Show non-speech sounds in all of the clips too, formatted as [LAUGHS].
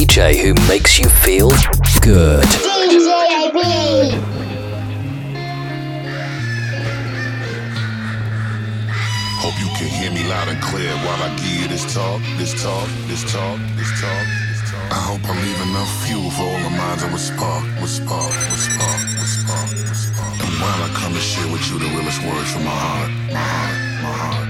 DJ who makes you feel good. DJ Hope you can hear me loud and clear while I give this talk, this talk, this talk, this talk, this talk. I hope I leave enough fuel for all the minds that would spark, would spark, would spark, would spark, would spark. And while I come to share with you the realest words from my heart, my heart, my heart.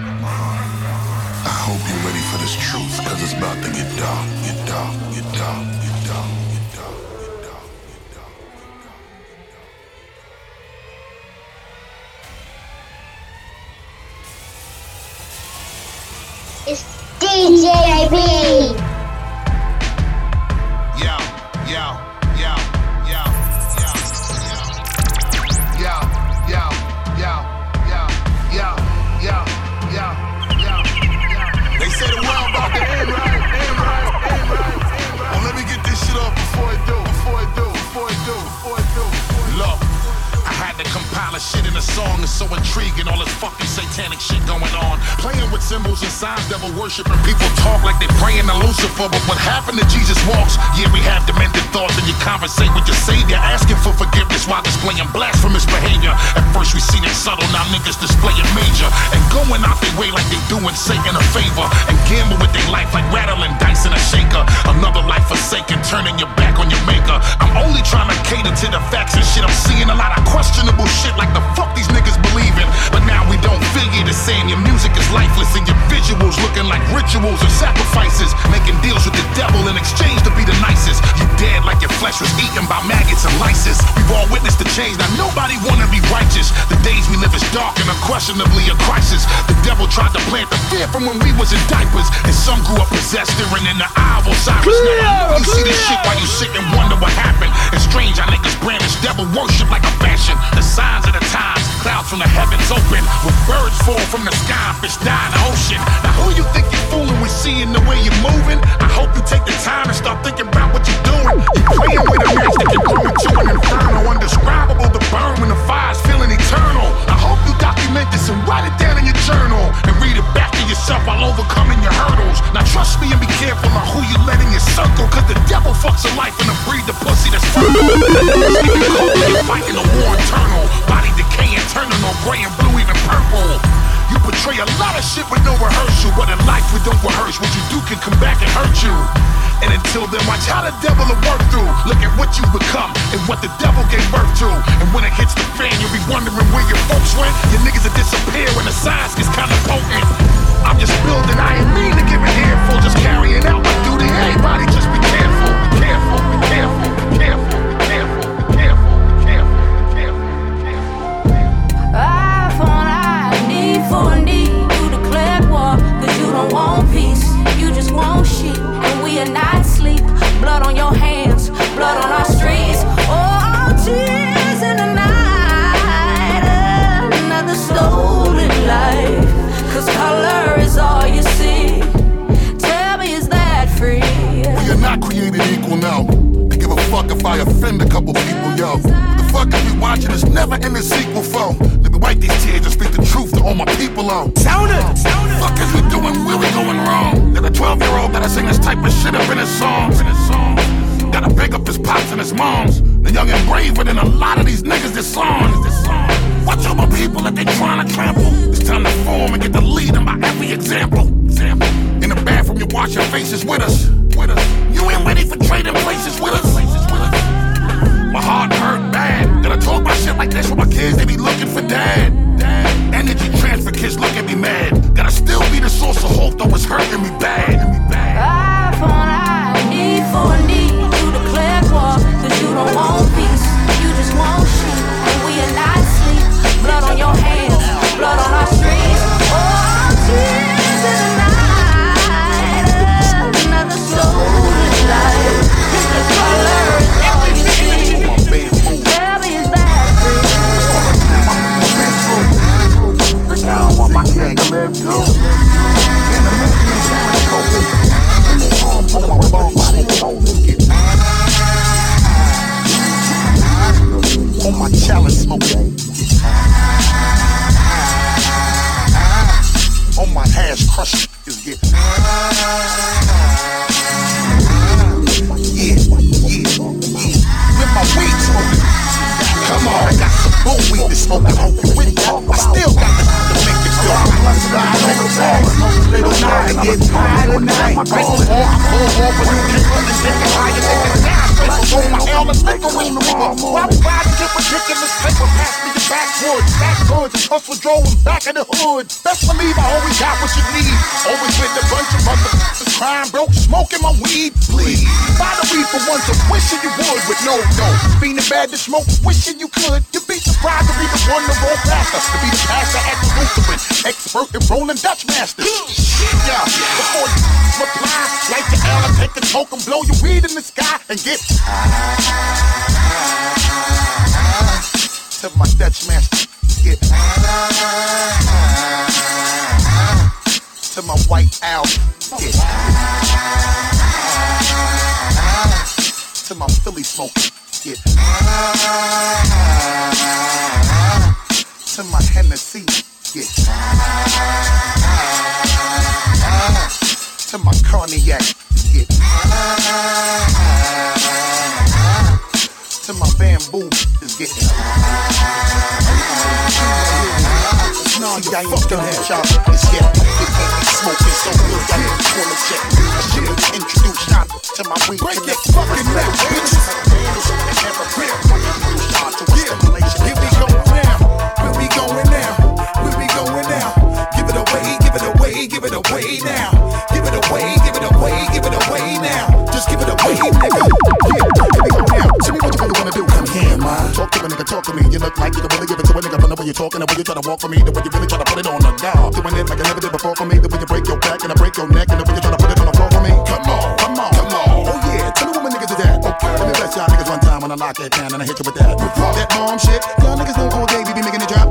Hope you're ready for this truth, cause it's about to get dark, get dark, get dark, get dark, get dark, get dark, get dark, get dark. It's compile a shit in a song. It's so intriguing, all this fucking satanic shit going on. Playing with symbols and signs, devil worshiping. People talk like they praying to Lucifer. But what happened to Jesus walks? Yeah, we have demented thoughts and you conversate with your savior, asking for forgiveness while displaying blasphemous behavior. At first we seen it subtle, now niggas displaying major. And going out their way like they doing Satan a favor. And gamble with their life like rattling dice in a shaker. Another life forsaken, turning your back on your maker. I'm only trying to cater to the facts and shit. I'm seeing a lot of questionable shit like the fuck these niggas believe in. But now we don't figure the same. Your music is lifeless and your visuals looking like rituals or sacrifices. Making deals with the devil in exchange to be the nicest. You dead like your flesh was eaten by maggots and lices. We've all witnessed the change. Now nobody wanna be righteous. The days we live is dark and unquestionably a crisis. The devil tried to plant the fear from when we was in diapers. And some grew up possessed, staring in the eye of Osiris. Now you see this shit while you sit and wonder what happened. It's strange how niggas brandish devil worship like a fashion. The signs of the times, clouds from the heavens open. With birds fall from the sky, fish die in the ocean. Now who you think you're fooling with seeing the way you're moving? I hope you take the time and start thinking about what you're doing. You're playing with a match that grow into an inferno. Undescribable to burn when the fire's feeling eternal. I hope you document this and write it down in your journal. And read it back yourself while overcoming your hurdles. Now trust me and be careful on who you let in your circle. Cause the devil fucks a life and a breed the pussy that's fertile. You're fighting a war eternal. Body decaying, turning on gray and blue, even purple. You portray a lot of shit with no rehearsal, but in life we don't rehearse. What you do can come back and hurt you. And until then, watch how the devil will work through. Look at what you've become and what the devil gave birth to. And when it hits the fan, you'll be wondering where your folks went. Your niggas will disappear when the science gets kinda potent. I'm just building, I ain't mean to give an earful, just carrying out my duty. Everybody just be Is getting. Yet. Smoking so good, I should introduce y'all to my fucking we going now? Going now? Give it away, give it away, give it away now. Give it away, give it away, give it away now. Just give it away, nigga. Nigga, talk to me. You look like you can really give it to a nigga. From the way you're talking, the way you try to walk for me, the way you really try to put it on the guard. Doing it like I never did before for me. The way you break your back and I break your neck, and the way you try to put it on the floor for me. Come on, come on, come on. Oh yeah, tell me what my niggas is at. Okay, let me bless y'all niggas one time when I lock that down and I hit you with that. That mom shit. Y'all niggas know all day we be making it drop.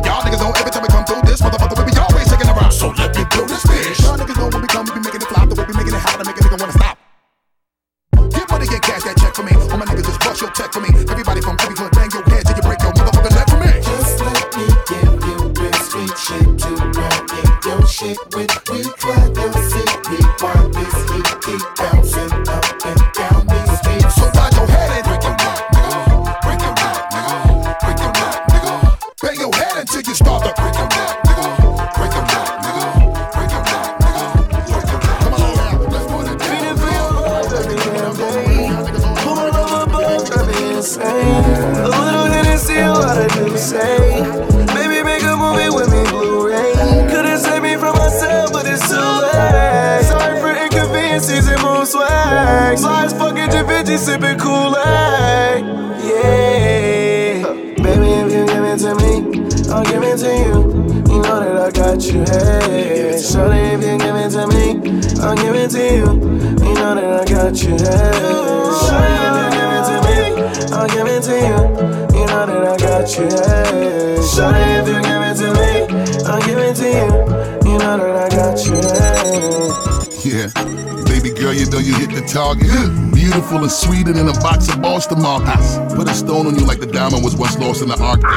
Target. Beautiful and sweeter than a box of Boston markers. Put a stone on you like the diamond was once lost in the Arctic.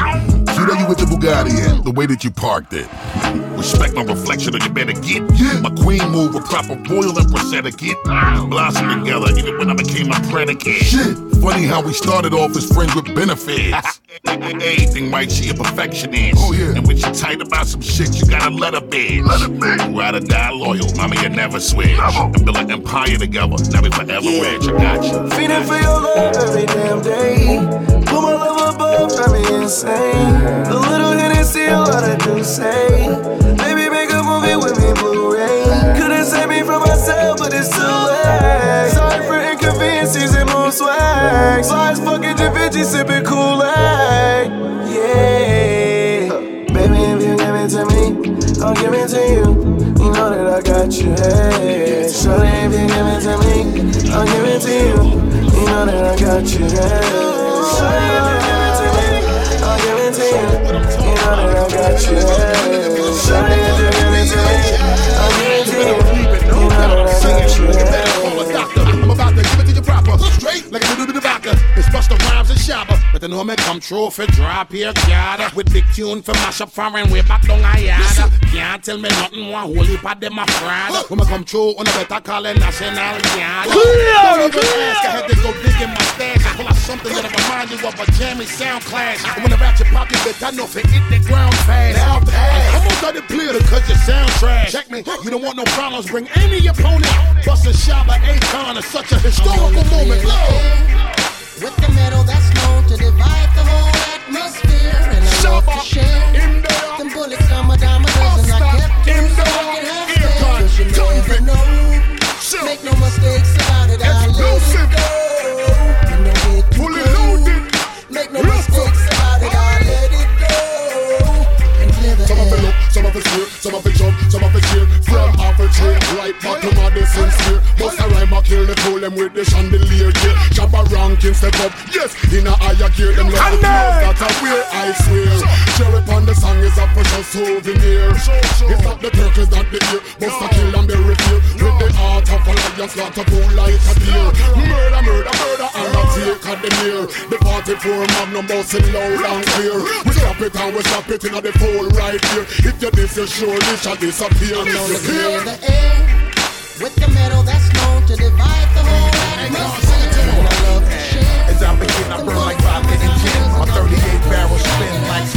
Cute how you with the Bugatti and the way that you parked it. Respect my reflection or you better get. My queen move a proper royal empress etiquette. Blossom together even when I became a predicate. Shit. Funny how we started off as friends with benefits. [LAUGHS] Anything right, she a perfectionist. Oh yeah. And when she tight about some shit, you gotta let her be. Let her be. Ride or die loyal, mama, you never switch. And build an empire together. Now we forever rich. I got you. Feeding for your love every damn day. Put my love above, drive me insane. The little Hennessy, what I do say. Baby, make a movie with me, Blu-ray. Couldn't save me from myself, but it's too late. Sorry for inconveniences and mood swag. Slides hey. Shorty, if you give it to me, I'll give it to you. You know that I got you, hey. Shabba. But the normal come true for drop here, yada. With big tune for mash up foreign way back down a yada. Can't tell me nothing, one holy part them a fraud. When I come true, on a better call it national yada. Don't even ask, I had to go dig in my stash. Pull out something that'll remind you of a jammy sound clash. And when ratchet pop your bitch, I know if it hit the ground fast. Now pass. Almost let it clear cause your sound trash. Check me, you don't want no problems, bring any opponent. Bust a shot like Akon, it's such a historical moment. Lord. With the metal that's known to divide the whole atmosphere. And I love to share. Them bullets, I'm a dime a dozen. I kept them so I can have spares. Cause you never know. Make no mistakes about it. I let it go. You know it Fully loaded. Make no mistakes about it. I let it go. And clear the Some of it air. look, some of it fear, some of it jump, some of it cheer. A tree, right back to Madison Square. Bust a rhyme, I kill the fool them with the chandelier gear. Shabba ranking step up, yes, in a higher gear. Them love the clothes that I wear, I swear. It on the song is a precious souvenir. It's not the turkeys that the ear, bust a kill and bury fear. With the heart of a lion, slaughter pull like a deer. Murder, murder, murder, and I take a the near. The 44 magnum busting loud and clear. We stop it and we stop it in the pole right here. If you this, you surely shall disappear. Now to look clear here. the with the metal that's known to divide the whole. As I begin, I burn like vodka and gin. My 38 barrels spin like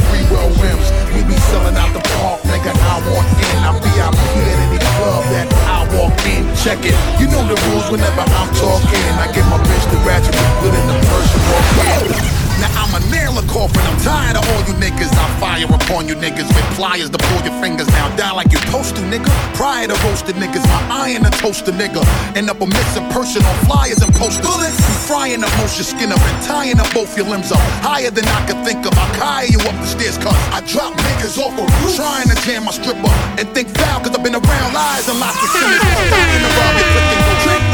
rims. We be selling out the park, nigga. I want in. I'm VIP at club that I walk in. Check it. You know the rules whenever I'm talking. I get my bitch to graduate good in the first walk. Now I'm a nail a coffin. I'm tired of all you niggas. I fire upon you niggas with pliers to pull your fingers down, Die like you supposed to, nigga. Prior to roasted niggas, my iron a nigga. End up a missing person on flyers and posters. Bullets, frying up most your skin up and tying up both your limbs up. Higher than I could think of. I carry you up the stairs, cuz I drop niggas off a roof. Trying to jam my stripper and think foul, cause I've been around lies and lots of sinners. Dying [LAUGHS] to rob your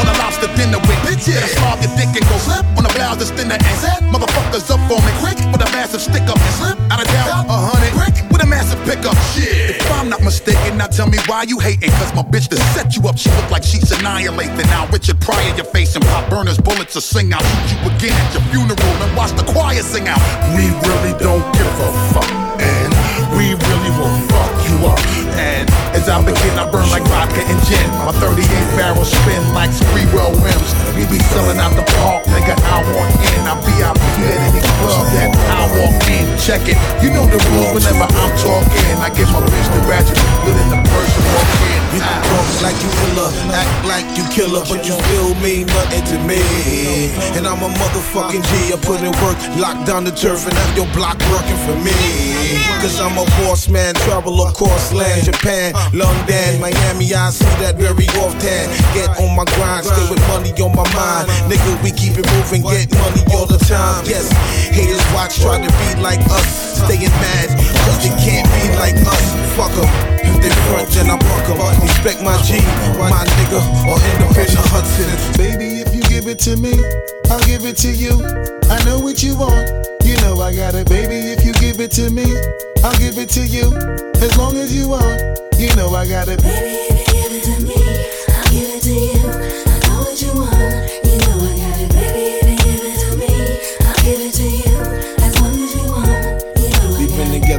on a lobster dinner with bitches. Slop your dick and go slip on a blouse that's thinner and set. Motherfuckers up on me quick with a massive stick up and slip out of doubt. A hundred brick with a massive pickup. Shit. If I'm not mistaken, now tell me why you hating. Cause my bitch to set you up, she look like she's annihilating. Now Richard Pryor, your face and pop burners, bullets to sing out. Shoot you again at your funeral and watch the choir sing out. We really don't give a fuck. And we really will fuck up. And as I begin, I burn like vodka and gin. My 38 barrels spin like well rims. We be selling out the park, nigga. I want in. I'm VIP at any club that I walk in. Check it. You know the rules whenever I'm talking. I get my bitch to ratchet, good you act like you killer, but you still mean nothing to me. And I'm a motherfucking G. I put in work, lock down the turf, and have your block working for me. Cause I'm a boss man, travel across land, Japan, London, Miami. I see that very often. Get on my grind, stay with money on my mind. Nigga, we keep it moving, get money all the time. Yes, haters watch, try to be like us, staying mad, cause they can't be like us. Fuck 'em. If they front, then I buck 'em. Respect my G, my nigga, or independent Hudson. Baby, if you give it to me, I'll give it to you. I know what you want, you know I got it. Baby, if you give it to me, I'll give it to you. As long as you want, you know I got it. Baby,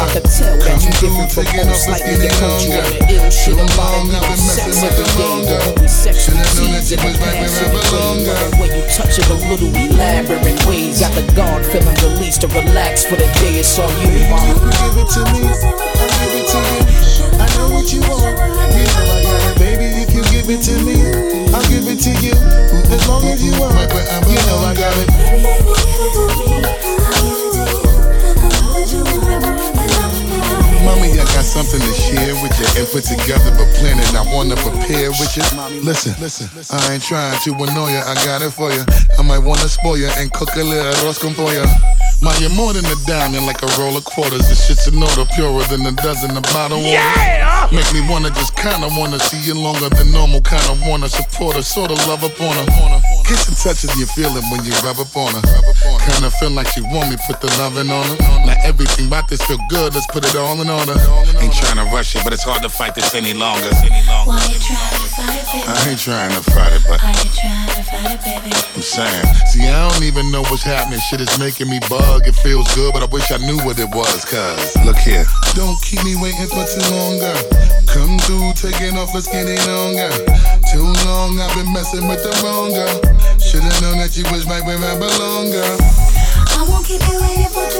I could tell that you different from most. Slightly the coach you on the ill shit about it. You have sex every day, but only sexual tease in the passionate way. The way you touch it, a little elaborate ways. Got the guard feeling released to relax for the day. It's all you, mama. You give it to me, I'll give it to you. I know what you want, you know I got it. Baby, if you give it to me, I'll give it to you. As long as you want, you know I got it. Mommy, I got something to share with you and put together, but planning I wanna prepare with you. Listen, listen, I ain't trying to annoy you, I got it for you. I might wanna spoil you and cook a little arroz con pollo. My, you're more than a diamond, like a roll of quarters. This shit's an order purer than a dozen of bottled water. Yeah! Make me wanna just kinda wanna see you longer than normal. Kinda wanna support her, sorta love up on her. And touches you feel it when you rub up on her. Kinda feel like she want me, put the loving on her. Now everything about this feel good, let's put it all in order. Ain't trying to rush it, but it's hard to fight this any longer. Why you trying to fight it, baby? I ain't trying to fight it, but Why you trying to fight it, baby? I'm saying, see, I don't even know what's happening. Shit is making me bug. It feels good, but I wish I knew what it was. Cause, look here. Don't keep me waiting for too long, girl. Come through, taking off, let's get it on, girl. Too long, I've been messing with the wrong girl. Should've known that you was right where I belong, girl. I won't keep you waiting for too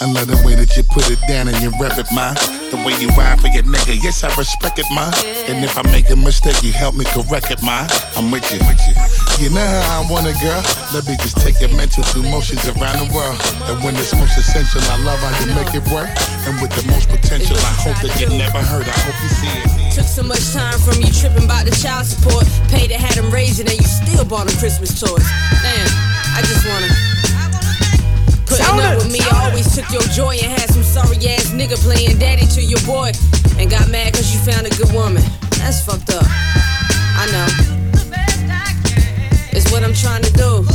I love the way that you put it down and you rep it, ma. The way you ride for your nigga, yes, I respect it, ma. And if I make a mistake, you help me correct it, ma. I'm with you, with you. You know how I want it, girl. Let me just take your mental through motions around the world. And when it's most essential, I love how you make it work. And with the most potential, I hope that you never hurt. I hope you see it. Took so much time from you tripping about the child support. Paid to have them raised and you still bought them Christmas toys. Damn, I just wanna. Putting up with me I always took your joy and had some sorry ass nigga playing daddy to your boy. And got mad cause you found a good woman. That's fucked up. I know. It's what I'm trying to do.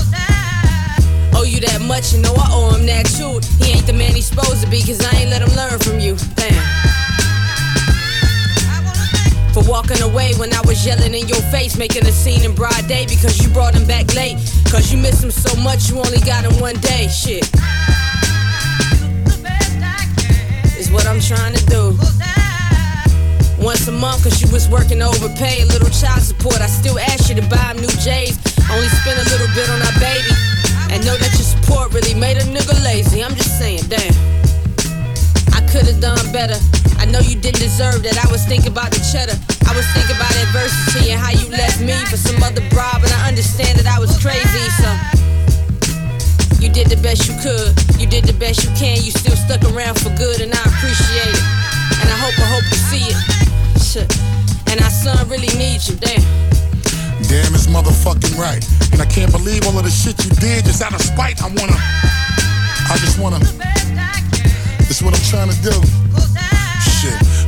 Owe you that much, you know I owe him that too. He ain't the man he's supposed to be, cause I ain't let him learn from you. Damn. For walking away when I was yelling in your face, making a scene in broad day because you brought him back late. Cause you miss him so much, you only got him one day. Shit. Is what I'm trying to do. Once a month, cause you was working overpay, a little child support. I still ask you to buy him new J's. Only spend a little bit on our baby. And know that your support really made a nigga lazy. I'm just saying, damn. I could've done better. I know you didn't deserve that. I was thinking about the cheddar. I was thinking about adversity and how you left me for some other broad, but I understand that I was crazy, so. You did the best you could. You did the best you can. You still stuck around for good, and I appreciate it. And I hope, I hope you see it. Shit. And our son really needs you, damn. Damn, it's motherfucking right. And I can't believe all of the shit you did just out of spite. I wanna. I just wanna. It's what I'm trying to do.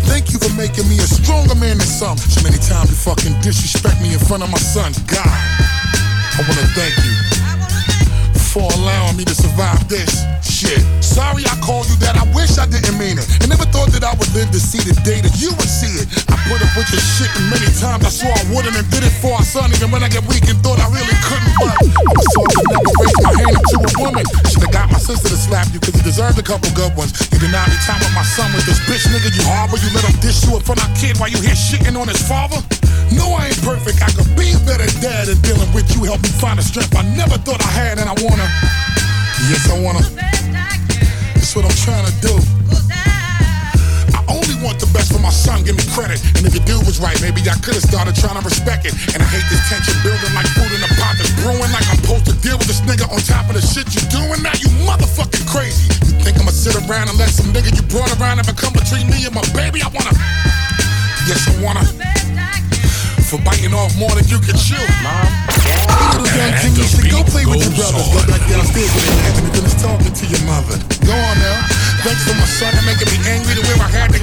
Thank you for making me a stronger man than some. So many times you fucking disrespect me in front of my son. God, I wanna thank you for allowing me to survive this shit. Sorry I called you that, I wish I didn't mean it. I never thought that I would live to see the day that you would see it. I put up with your shit and many times I swore I wouldn't and did it for our son, even when I get weak and thought I really couldn't. But I was taught to never raise my hand to a woman. Should've got my sister to slap you, cause you deserved a couple good ones. You denied me time with my son with this bitch nigga you harbor. You let him dish you front of our kid while you here shitting on his father. No, I ain't perfect. I could be a better dad and dealing with you helped me find the strength I never thought I had, and I wanna. Yes, I wanna. That's what I'm trying to do. I only want the best for my son, give me credit. And if your dude was right, maybe I could've started trying to respect it. And I hate this tension building like food in a pot that's brewing. Like I'm supposed to deal with this nigga on top of the shit you doing. Now you motherfucking crazy. You think I'ma sit around and let some nigga you brought around ever come between me and my baby? I wanna. Yes, I wanna. For biting off more than you can chew. Mom. Little young king, you should go play with your brothers. Go back downstairs with your and finish talking to your mother. Go on now. Thanks for my son and making me angry to where I had to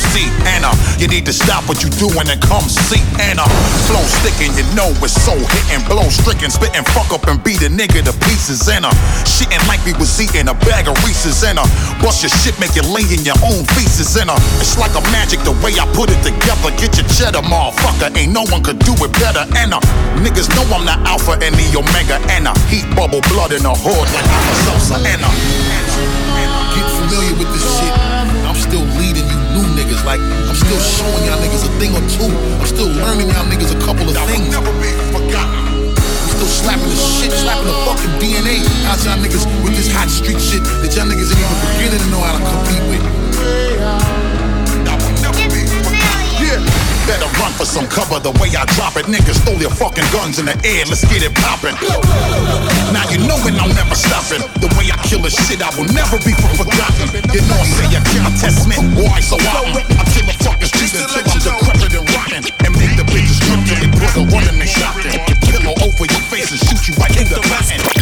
see Anna. You need to stop what you're doing and come see Anna. Flow sticking, you know it's so hitting, blow stricken, spitting, fuck up and beat a nigga to pieces Anna. Shitting like we was eating a bag of Reese's Anna. Bust your shit, make you lay in your own feces Anna. It's like a magic the way I put it together. Get your cheddar, motherfucker. Ain't no one could do it better. Anna. Niggas know I'm the alpha and the omega. Anna. Heat bubble blood in the hood like I'm a salsa. Anna. Get familiar with this shit. Like, I'm still showing y'all niggas a thing or two. I'm still learning y'all niggas a couple of things. Never be. I'm still slapping the shit, slapping the fucking DNA out y'all niggas with this hot street shit that y'all niggas ain't even beginning to know how to compete cover the way I drop it. Niggas throw your fucking guns in the air, let's get it poppin'. Now you know it, I'm never stopping. The way I kill a shit, I will never be forgotten. You know, I say you can't test me. Why so often? I kill a fucking street until I'm decrepit and rotten. And make the bitches drip till they put a one in they shotgun. Pillow over your face and shoot you right in the button.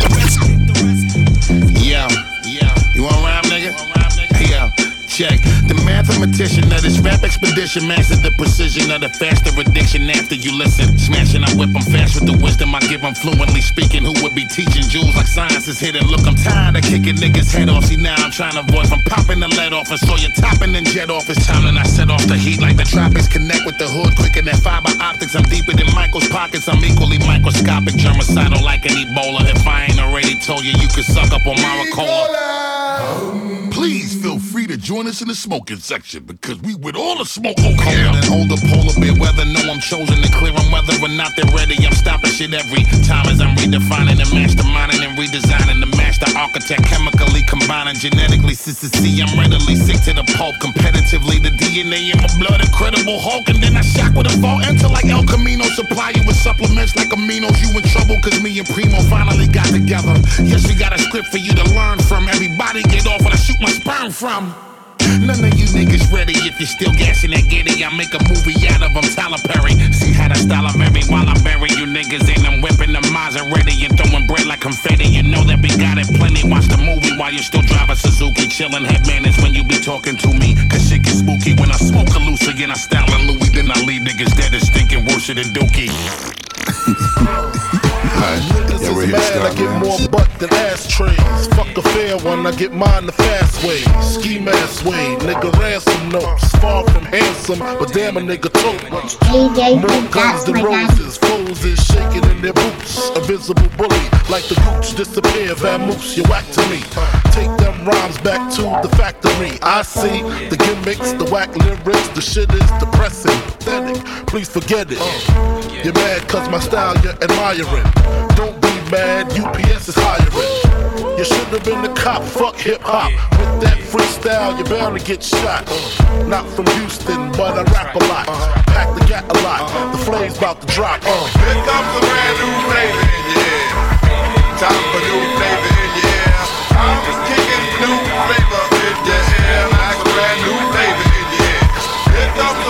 Check the mathematician of this rap expedition mastered the precision of the faster addiction after you listen. Smashing, I whip 'em fast with the wisdom I give 'em fluently speaking. Who would be teaching jewels like science is hidden? Look, I'm tired of kicking niggas' head off. See, now I'm trying to avoid from popping the lead off and saw you topping and jet off. It's time and I set off the heat like the tropics. Connect with the hood quicker than fiber optics. I'm deeper than Michael's pockets. I'm equally microscopic, germicidal like an Ebola. If I ain't already told you, you could suck up on Maricola. Please join us in the smoking section because we with all the smoke over here. Colder than older polar bear weather. No, I'm chosen to clear 'em whether or not they're ready. I'm stopping shit every time as I'm redefining and masterminding and redesigning the master architect. Chemically combining genetically. Sister C, I'm readily sick to the pulp. Competitively, the DNA in my blood, incredible Hulk. And then I shock with a fall enter like El Camino. Supply you with supplements like aminos. You in trouble cause me and Primo finally got together. Yes, we got a script for you to learn from. Everybody get off when I shoot my sperm from. None of you niggas ready if you're still gassing that giddy. I make a movie out of them, Tyler Perry. See how the style of vary while I'm bury you niggas in. I'm whipping the Maserati and throwing bread like confetti. You know that we got it plenty. Watch the movie while you still drive a Suzuki. Chillin' head manners when you be talking to me. Cause shit get spooky when I smoke a loose again. I style a Louis, then I leave niggas dead and stinking worse than Dookie. Niggas Yeah, we're here, mad, I get more butt than ashtrays. Fuck a fair one, I get mine the fast way. Ski mask way, nigga ransom notes. Far from handsome, but damn a nigga tote. More guns than roses, foes is shaking in their boots. A visible bully, like the gooch disappear. Vamoose, you whack to me. Take them rhymes back to the factory. I see the gimmicks, the whack lyrics. The shit is depressing, pathetic. Please forget it. You're mad cause my style you're admiring. Don't be mad, UPS is hiring. You should have been the cop, fuck hip hop. With that freestyle, you bound to get shot. Not from Houston, but I rap a lot. Pack the gat a lot. The flame's about to drop. Uh. Here comes a brand new flavor in your ear. Time for new flavor in your ear. I'm just kicking new flavor in your ear. Like a brand new flavor in your ear. Here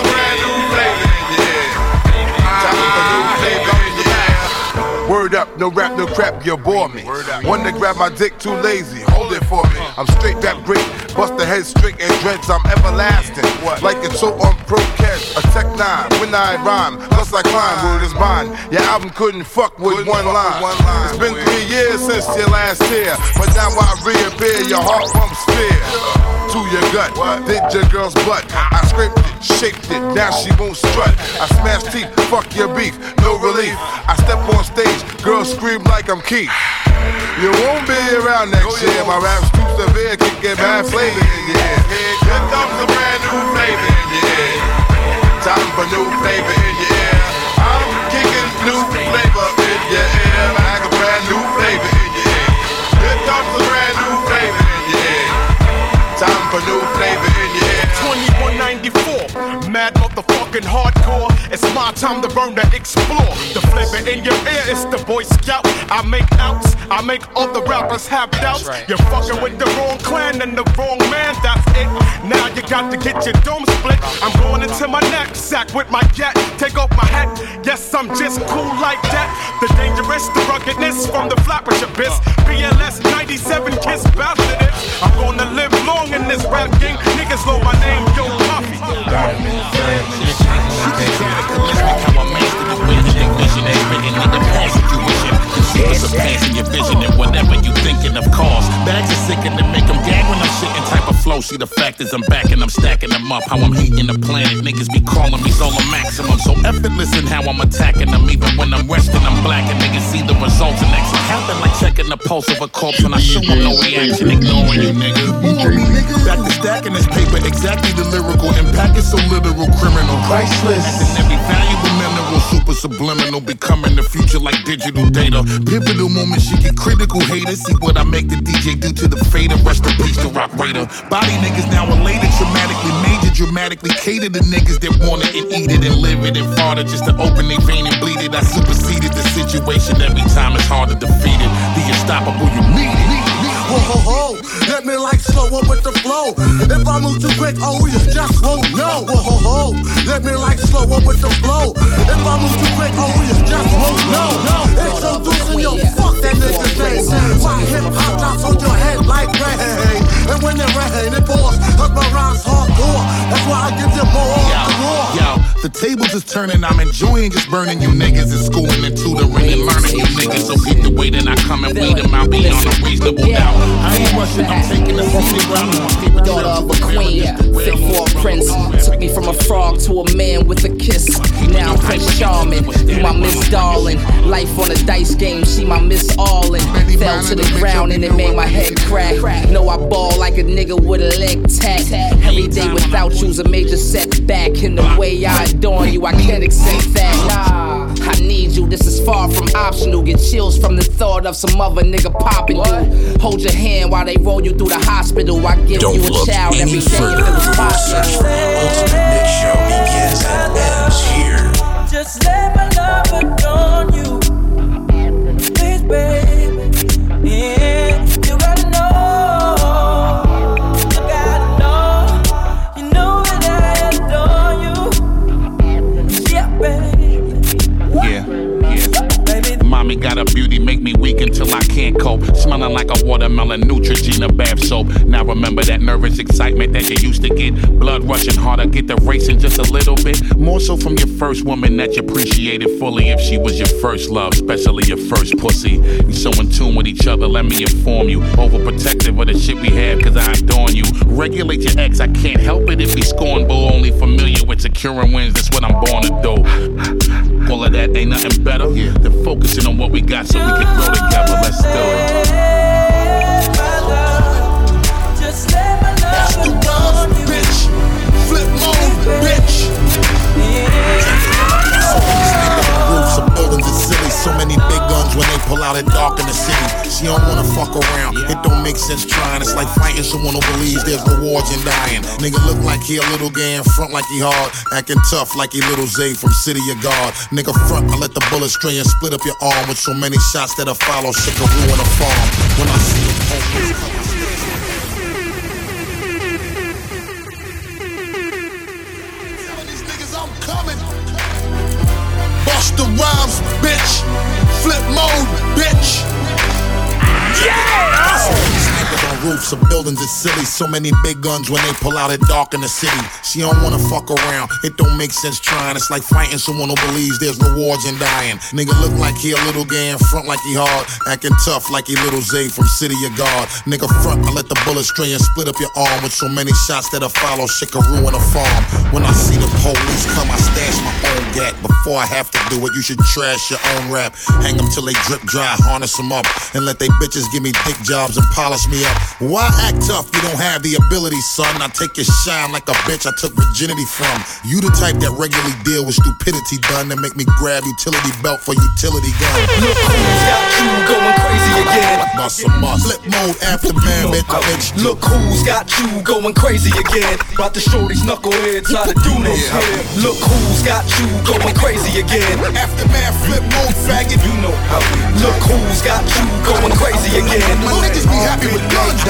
up, no rap, no crap, you bore me. One to grab my dick, too lazy. Hold it for me. I'm straight rap great. Bust the head straight and dreads, I'm everlasting. Like it's so on pro cash, a tech nine. When I rhyme, plus I climb, word is mine. Your album couldn't fuck with one line. It's been three years since your last tear, but now I reappear, your heart pumps fear. To your gut, did your girl's butt. I scraped it, shaped it, now she won't strut. I smash teeth, fuck your beef, no relief. I step on stage, girls scream like I'm Keith. You won't be around next oh, year. My rap's too severe, kicking bad flavor in your ear. Here comes a brand new flavor in your ear. Time for new flavor in your ear. I'm kicking new flavor in your ear. Like a brand new flavor in your ear. Here comes a brand new flavor in your ear. Time for new flavor in your ear. 2194, mad motherfucking hardcore. It's my time to burn to explore. The flavor in your ear is the Boy Scout. I make outs, I make all the rappers have doubts. You're fucking with the wrong clan and the wrong man, that's it. Now you got to get your dome split. I'm going into my knapsack with my gat. Take off my hat, yes, I'm just cool like that. The dangerous, the ruggedness from the flappers abyss. BLS 97 kiss bastard it. I'm gonna live long in this rap game. Niggas know my name, Yo Puffy. How I master the wisdom, vision is written in the past. Super surpassing your vision and whatever you thinking of cause. Bags are sick and they make them gag when I'm shitting type of flow. See the fact is I'm back and I'm stacking them up. How I'm heating the planet. Niggas be calling me solar maximum. So effortless in how I'm attacking them. Even when I'm resting, I'm black and niggas see the results and exit. Happen like checking the pulse of a corpse when I show them no reaction, ignoring you, nigga. Back to stacking this paper, exactly the lyrical impact is so literal, criminal. Priceless. And every valuable mineral, super subliminal, becoming the future like digital data. Pivotal moment, she get critical haters. See what I make the DJ do to the fader. Rest in peace to Rock Raider. Body niggas now elated, dramatically major, dramatically cater to niggas that want it and eat it and live it and fought it just to open their vein and bleed it. I superseded the situation every time it's hard to defeat it. The unstoppable, you need it. Ho ho ho, let me like slow up with the flow. If I move too quick, oh you just won't know. Ho ho ho, let me like slow up with the flow. If I move too quick, oh you just won't know. No. Introducing your oh, fuck that nigga tables is turning. I'm enjoying just burning you niggas and schooling and tutoring and learning you niggas. So keep the way, then I come and weed them out beyond a reasonable doubt. I ain't rushing, I'm taking a scenic route. My favorite Daughter of a trip is queen, Paris. fit for a prince. Took me from a frog to a man with a kiss. Now I'm Prince Charming, you my Miss Darling. Life on a dice game, she my Miss Allin. Fell to the ground and it made my head crack. Know I ball like a nigga with a leg tack. Every day without you's a major setback. In the way I adorn you, I can't accept that. Nah, I need you, this is far from optional. Get chills from the thought of some other nigga popping you. Hold your hand while they roll you through the hospital. I give Don't you a look child any every day if further. it was possible. search for the ultimate mix show begins and ends here. Just let my love make me weak until I can't cope. Smelling like a watermelon, Neutrogena bath soap. Now remember that nervous excitement that you used to get. Blood rushing harder, get the racing just a little bit. More so from your first woman that you appreciated fully. If she was your first love, especially your first pussy. You so in tune with each other, let me inform you. Overprotective of the shit we have, cause I adorn you. Regulate your ex, I can't help it if he's scornable. Only familiar with securing wins, that's what I'm born to do. All of that ain't nothing better yeah. than focusing on what we got so we can grow together. Let's do it. Just let my love adorn you. Bitch, flip mode, bitch. Is silly. So many big guns when they pull out at dark in the city. She don't wanna fuck around. It don't make sense trying. It's like fighting someone who believes there's rewards in dying. Nigga look like he a little gay and front like he hard. Acting tough like he little Zay from City of God. Nigga front, I let the bullet stray and split up your arm with so many shots that I follow. Shit could ruin a farm. When I see the Flip mode, bitch. Roofs of buildings is silly. So many big guns when they pull out at dark in the city. She don't wanna fuck around. It don't make sense trying. It's like fighting someone who believes there's rewards in dying. Nigga look like he a little gay and front like he hard. Acting tough like he little Zay from City of God. Nigga front, I let the bullet stray and split up your arm with so many shots that I follow. Shit could ruin a farm. When I see the police come, I stash my own gat. Before I have to do it, you should trash your own rap. Hang them till they drip dry, harness them up, and let they bitches give me dick jobs and polish me up. Why act tough? You don't have the ability, son. I take your shine like a bitch I took virginity from. You the type that regularly deal with stupidity done that make me grab utility belt for utility gun. Look who's got you going crazy again. Some up. Flip mode after man, bitch. bitch. Look who's got you going crazy again. About to show these knuckleheads how to do no here. Look who's got you going crazy again. Aftermath, flip mode, faggot. You know how we Look who's got you going crazy again. My niggas be happy with guns.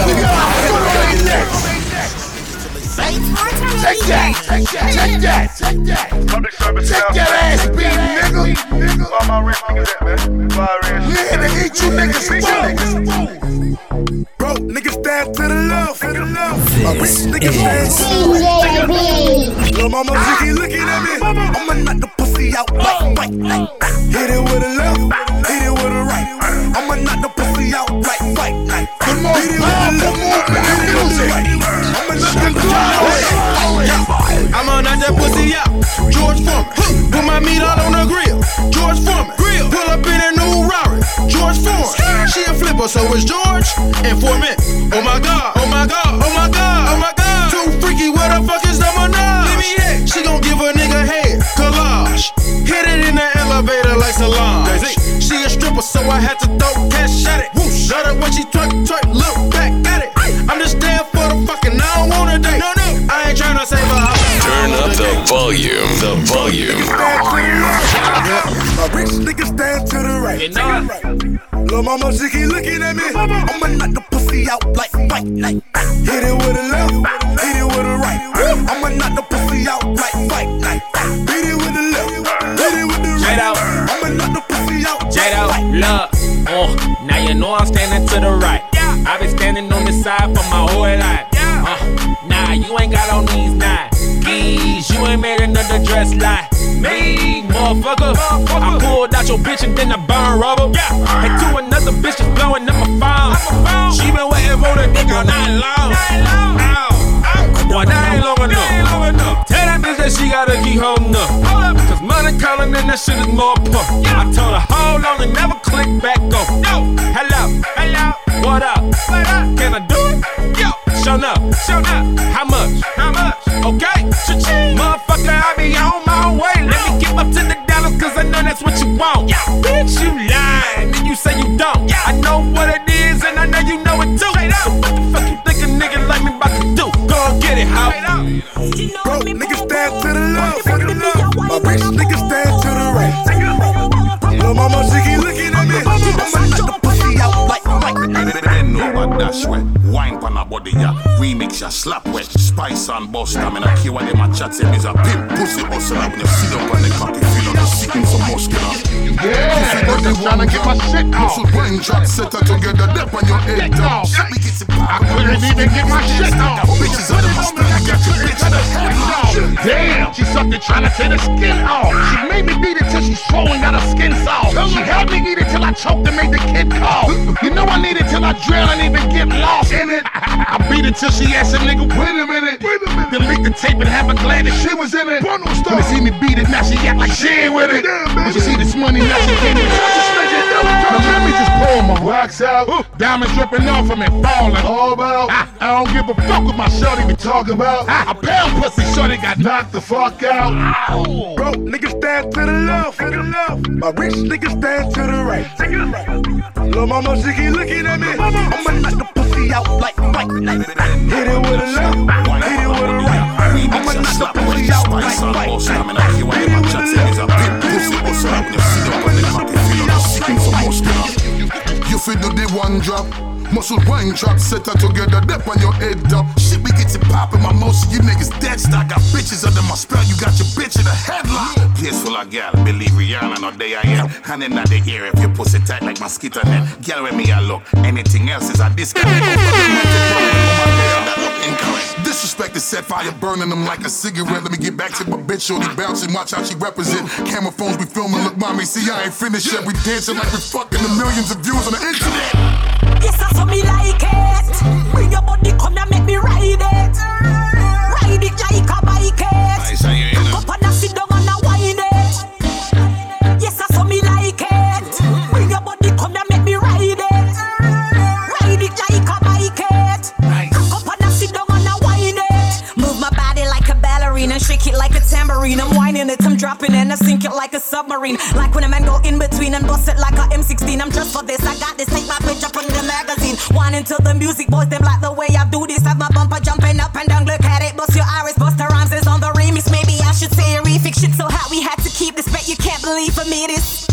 Take that! Take that! Take that! Take that! Public service Check that ass beat, nigga. nigga. Where my rich niggas at, man? Where my rich to eat you niggas. Broke niggas stand to the left. To the left. My rich DJ B. Lil' mama looking at me. I'ma knock the pussy out right, right, right. Hit it with a left, hit it with a right. I'ma knock the pussy out right, right, right. Come on, Hit it with a left, hit it with a right. I'ma knock the pussy out. I'ma knock that pussy out. George Foreman, put my meat all on the grill. George Foreman, pull up in a new Rari. George Foreman, she a flipper, so it's George and Foreman. Oh my god, oh my god, oh my god, oh my god. Too freaky, where the fuck is the Minaj? Give me that. She gon' give a nigga head collage. Hit it in the elevator like salon. She a stripper, so I had to throw cash at it. Whoosh. Love it when she twerk, twerk, look back at it. I'm just there for the fucking, I don't want a date. No, no, I ain't tryna save her. Turn up the volume, the volume. My rich nigga stand to the right. Lil' mama, she keep looking at me. I'ma knock the pussy out like fight night. Hit it with a left, hit it with a right. I'ma knock the pussy out like fight night. Hit it with the left, hit it with the right. J-Lo. I'ma knock the pussy out J-Lo, fight look, uh, now you know I'm standing to the right. I've been standing on the side for my whole life. Uh, nah, you ain't got on these nine. You ain't made another dress like me, motherfucker. I pulled out your bitch and then I burn rubber. And to another bitch that's blowing up my phone. She been waiting for the dick all night long. Boy, that ain't long enough. Tell that bitch that she gotta keep holding up. Cause money calling and that shit is more important. I told her, hold on and never click back on. Hello, hello, what up? Can I do it? Yo, show up, show up. How much? How much? Okay, cha-ching. Motherfucker, I be on my way. Let me get up to the dollars cause I know that's what you want. Yeah. Bitch, you lying, and you say you don't. I know what it is and I know you know it too. So what the fuck you think a nigga like me about to do? Go and get it, how? Bro, niggas stand to the left, to the left. My rich niggas stand to the right. Lil' mama, she keep looking at me. I'ma the Bend over, dash wet. Wine pan a body, ya. Remix ya, slap wet. Spice and bust them. And I care what them a chat say. Me's a pimp, pussy hustler. When you sit up on the cocky, feel like you're seeking some muscular. Yeah, I'm trying to get my shit off. Muscle wine drop, set her together, dip on your head down. Let me get it I couldn't even get my shit off. Bitches under my spell, you got your bitch in the headlock. Damn, she sucked it trying to tear the skin I choked and made the kid cough. You know I need it till I drown and even get lost in it. I beat it till she asked a nigga, wait a minute, wait a minute. Delete the tape and have her glad that she was in it. When they see me beat it, now she act like she ain't with it. When she see this money, now she can't even touch it. Now let just pull my wax out. Diamonds dripping off of me, falling. All about. I, I don't give a fuck what my shorty be talking about. I, a pound pussy shorty got knocked the fuck out. Ow. Bro, niggas stand to the left, to the left. My rich niggas stand to the right. Lil' mama, she keep looking at me. I'ma knock the pussy out like fight night. Hit it with a left, hit it with a right. I'ma knock the pussy out like Spice and fight bust night. them. And I care what a chat say. Me's a pimp, pussy hustler. When you sit up on the cocky, feel like you're seeking some muscular. You feel do the one drop. Muscle wine trap, set her together, dip on your head up. Shit, we get it poppin', my most you niggas dead stock. Got bitches under my spell, you got your bitch in a headlock. Place full of gal, believe Rihanna, no day I am. Hand in the air if you pussy tight like mosquito net. Girl, when me I look, anything else is a discount. Disrespect is set fire, burning them like a cigarette. Let me get back to my bitch, shorty bouncing, watch how she represent. Camera phones be filming, look, mommy, see, I ain't finished yet. We dancing like we fucking the millions of views on the internet. Yes, I saw me like it. Bring your body, come and make me ride it. I'm whining it, I'm dropping and I sink it like a submarine. Like when a man go in between and bust it like a M16. I'm just for this, I got this. Take my picture from the magazine. Whining to the music, boys them like the way I do this. Have my bumper jumping up and down, look at it. Bust your iris, bust the rhymes is on the remix. Maybe I should say a refix. Shit so hot, we had to keep this. You can't believe for me this.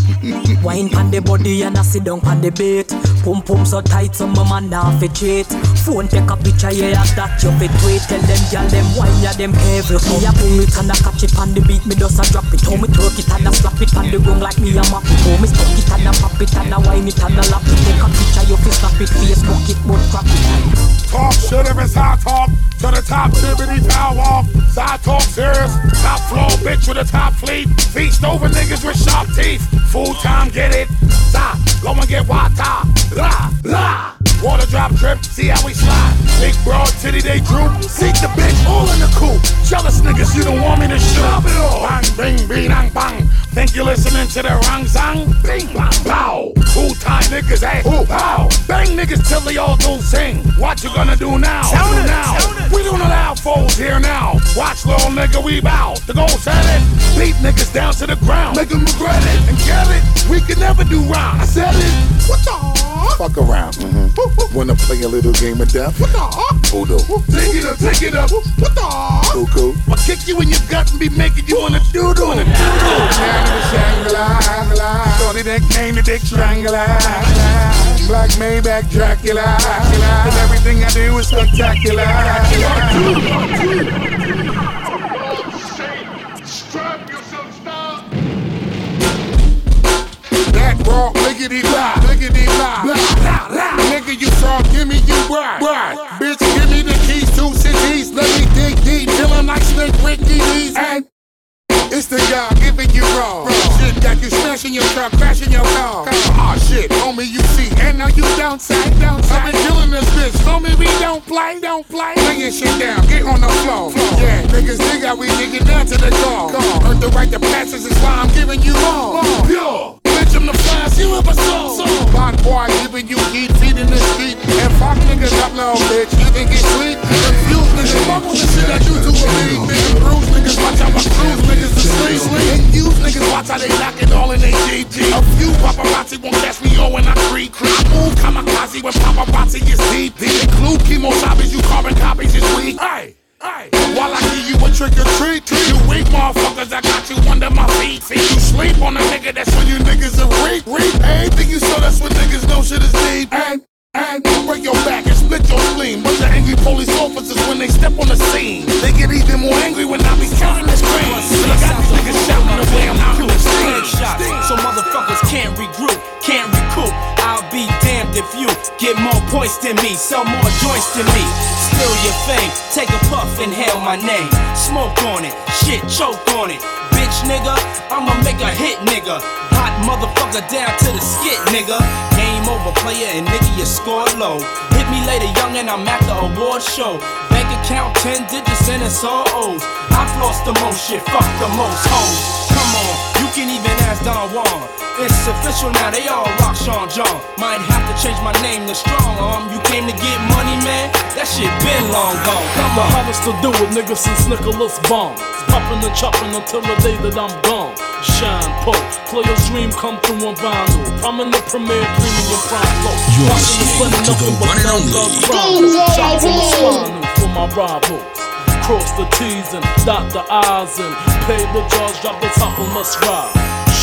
Wine pan the body and I sit down pan the bait. Pum pum so tight, so my man now fit cheat. Phone take a picture, yeah, that you fit tweet. Tell them, girl, them wine, yeah, them careful. Me a pull it and I catch it on the beat, me just a drop it. How me twerk it and I slap it on the ground like me a map it. How me stuck it and I pop it and I wine it and I lap it. Take a picture, you fit snap it, Facebook it, but crap it. Talk shit if it's hot talk. To the top, Tibbity Tower walk. Side talk serious. Top floor, bitch with a top fleet. Feast over niggas with sharp teeth. Full time, get it. Stop, go and get wata. La, la. Water drop drip, see how we slide. Big broad titty, they droop. Seek the bitch, all in the coop. Jealous niggas, you don't want me to shoot. Bang, bing, bing, bang, bang. Think you listening to the wrong song? Bing, bang, bow. Who tie niggas, eh? hey? Who, pow. Bang niggas till they all do sing. What you gonna do now? Sound do it, now. it. We don't allow foes here now. Watch little nigga, we bow. The goal set it. Beat niggas down to the ground. Make them regret it and get it. We can never do wrong. I said it. What the? Wanna play a little game of death? What the? Voodoo. Take it up, take it up. What the? Cool. I'll kick you in your gut and be making you wanna do do. Wanna do do. Shangri-La, Shorty that came to dick strangler. Black Maybach Dracula. And everything I do is spectacular. Raw, lickety blah, lickety blah, blah, blah. Nigga, you saw, give me you bride. Bitch, give me the keys to cities. Let me dig deep, feeling like Slick Ricky D's. And it's the guy giving you raw. Shit got you smashing your truck, crashing your car. Aw shit, homie, you see, and now you don't say, don't say. I've been killing this bitch, homie, we don't play, don't play. Lay your shit down, get on the floor. Yeah, niggas dig how we dig it down to the car. Earn the right to passes is why I'm giving you more. Pure. Bitch, I'm the flash, you ever saw. Bond boy giving you heat, feet in the street. And fuck niggas up now, bitch. You can get sleep. Confused niggas, with the shit I do to league. Niggas bruise niggas, watch how my cruise niggas to sleep. And use niggas, watch how they lock it all in they GG. A few paparazzi won't catch me oh, when I creep. I move kamikaze when paparazzi is deep. The include chemo copies, you carbon copies is weak. Hey. Hey, while I give you a trick or treat, you weak motherfuckers, I got you under my feet. See, you sleep on a nigga, that's when you niggas are weak. Reap anything you saw, that's when niggas know shit is deep. And, and break your back and split your spleen. Bunch of angry police officers when they step on the scene. They get even more angry when I be counting the. And I got these niggas shouting the way I'm out in the so motherfuckers can't regroup, can't recoup. I'll be damned if you get more points than me, sell more joints than me. Steal your fame, take a puff, inhale my name. Smoke on it, shit, choke on it. Bitch nigga, I'ma make a hit nigga. Hot motherfucker down to the skit nigga. Over player and nigga you score low. Hit me later young and I'm at the award show. Bank account 10 digits and it's all O's. I've lost the most shit, fuck the most hoes. Come on, you can even ask Don Juan. It's official now, they all rock Sean John. Might have to change my name to Strong Arm. You came to get money, man? That shit been long gone. Come The on. hardest to do with niggas since Nicholas bombs. Popping and chopping until the day that I'm gone. Shine, Poe, players dream come through on vinyl. Prominent premiere, premium prime flow. You're Watching the listening plenty, to the nothing one but and love, only love, crime. Shots in the DJ spinal for my rivals. Cross the T's and dot the I's and pay the judge, drop the top and let's ride.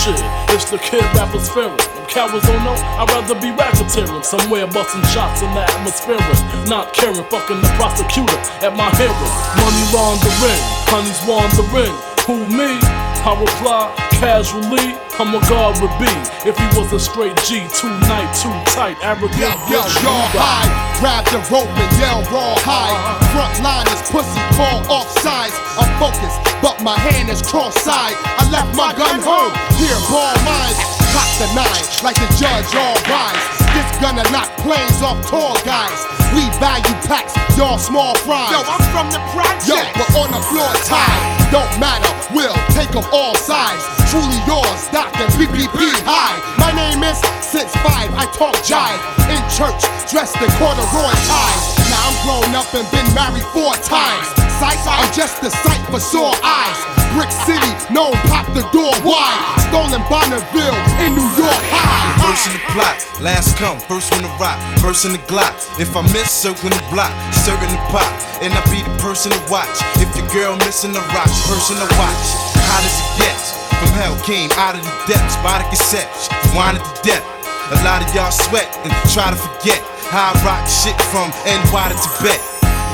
Shit, it's the kid rapper's spirit. Them cowards don't know, I'd rather be racketeering. Somewhere busting shots in the atmosphere. Not caring, fucking the prosecutor at my hearing. Money laundering, honey's wandering. Who me? I reply casually, I'm a god would be if he was a straight G, too night, too tight, arrogant. Yo, yo, bitch, y'all you high, grab the rope and yell raw high. Front line is pussy, call off sides. I'm focused, but my hand is cross-side. I left my gun home, here ball mines. Cock the nine, like the judge, all rise. This gonna knock planes off tall guys. We value packs, y'all small fries. Yo, I'm from the project. Yo, we're on the floor tied. Don't matter, we'll take them all sides. Truly yours, Dr. PPP high. My name is Since Five, I talk jive. In church, dressed in corduroy ties. Now I'm grown up and been married four times. Sight, I'm just a sight for sore eyes. Brick City, known pop the door wide. Stolen Bonneville in New York High. First in the plot, last come, first one to rock, first in the Glock. If I miss, circling the block, certain the pop, and I be the person to watch. If your girl missing the rock, person to watch. How does it get? From hell came out of the depths, by the cassette, winded to death. A lot of y'all sweat and try to forget how I rock shit from NY to Tibet.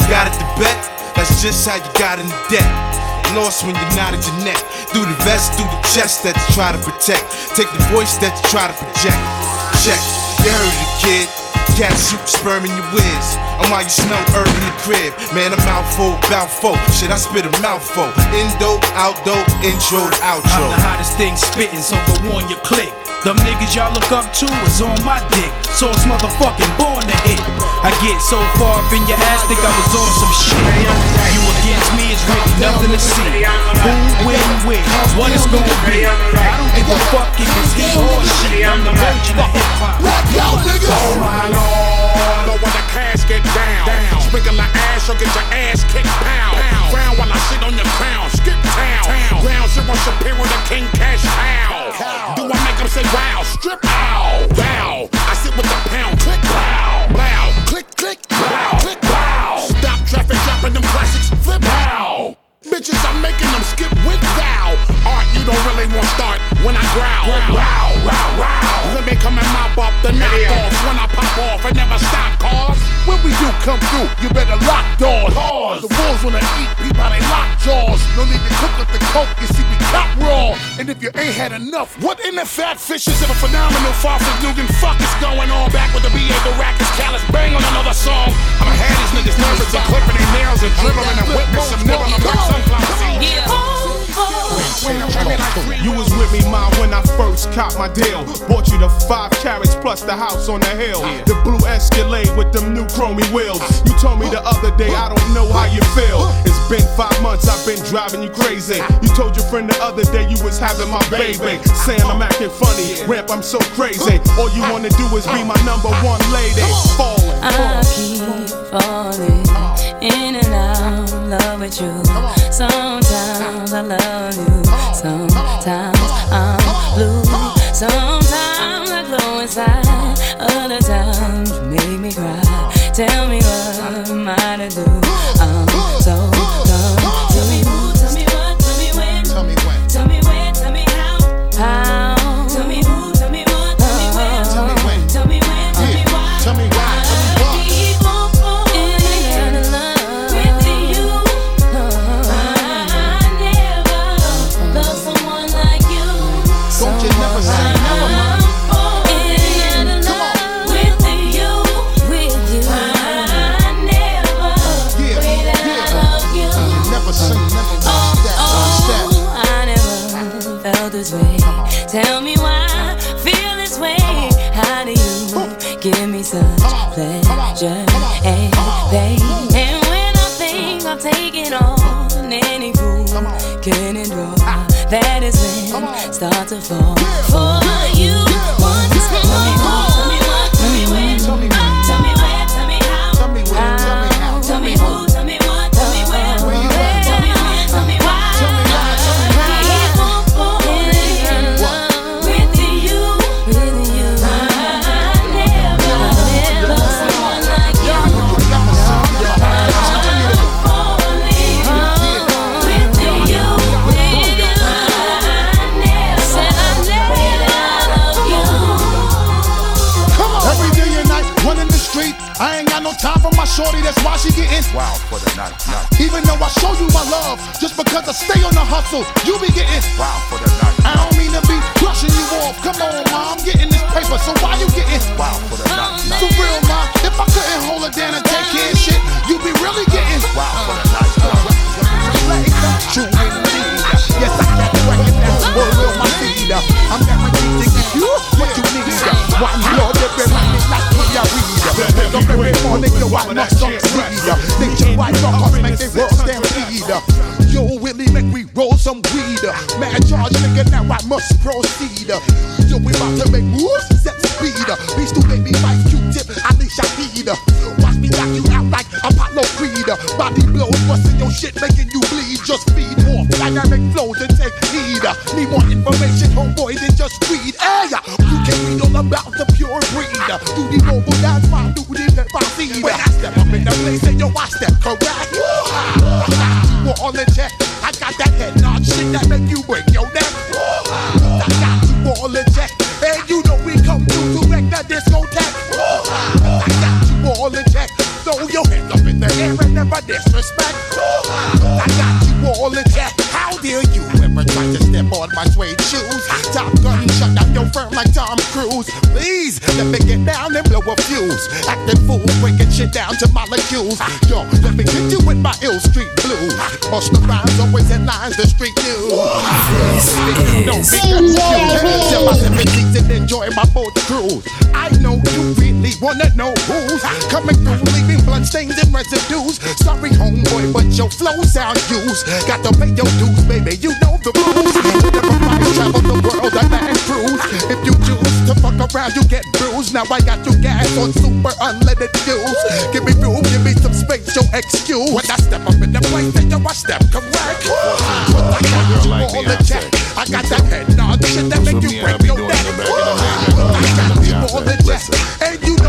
You got it to bet? That's just how you got in the debt. Lost when not at your neck. Through the vest, through the chest that you try to protect. Take the voice that you try to project. Check, you heard it, kid. cat soup, sperm in your whiz. And while you smell herb in the crib, man, a mouthful, folk. Shit, I spit a mouthful. Indo, outdo, intro, outro. I'm the hottest thing spitting, so go on your click. Them niggas y'all look up to is on my dick. So it's motherfucking born to hit. I get so far up in your ass, think I was on some shit. Nothing to see. Who win win? What it's gonna be? I don't give a fuck if it's he or she. I'm the virgin of hip hop. Oh my lord, the one the cash get down. down. Sprinkle the ass, you'll get your ass kicked pound. Frown while I sit on your crown. Skip town. Ground zero superior to King Cash Cow. Do I make them say wow? Strip ow. Wow. I sit with the pound. Click pow. Blow. Click click. Blow. Click blow. Stop traffic dropping them classics. Flip. Bitches, I'm making them skip with thou. Art, you don't really want start when I growl. Wow, wow, wow. Come and mop up the knockoffs when I pop off and never stop, cause When we do come through, you better lock doors. The wolves wanna eat people, they lock jaws. No need to cook up the coke, you see we cop raw. And if you ain't had enough, What in the fat fishes of a phenomenal far from Nugan fuck is going on? Back with the BA The Baracus Callus bang on another song. I'ma have these niggas nervous and clipping their nails and dribbling and whipping some nibbling them like sunflower seeds. You was with me, ma, when I first caught my deal. Bought you the five carats plus the house on the hill. The blue Escalade with them new chromey wheels. You told me the other day, I don't know how you feel. It's been five months, I've been driving you crazy. You told your friend the other day you was having my baby. Saying I'm acting funny, ramp, I'm so crazy. All you wanna do is be my number one lady. Falling. I keep falling in and out love with you. Sometimes I love you, sometimes I'm blue. Sometimes I glow inside, other times you make me cry. Tell me what am I to do? Really wanna know who's coming through, leaving bloodstains and residues. Sorry, homeboy, but your flow sound used. Got to pay your dues, baby. You know the rules. Everybody travel the world, a man cruise. If you choose to fuck around, you get bruised. Now I got you gas on super unleaded fuels. Give me room, give me some space, your excuse. When I step up in the place, then you I step correct. But I got you like all the jack. I got that head nod shit that make you break your neck. I got you all the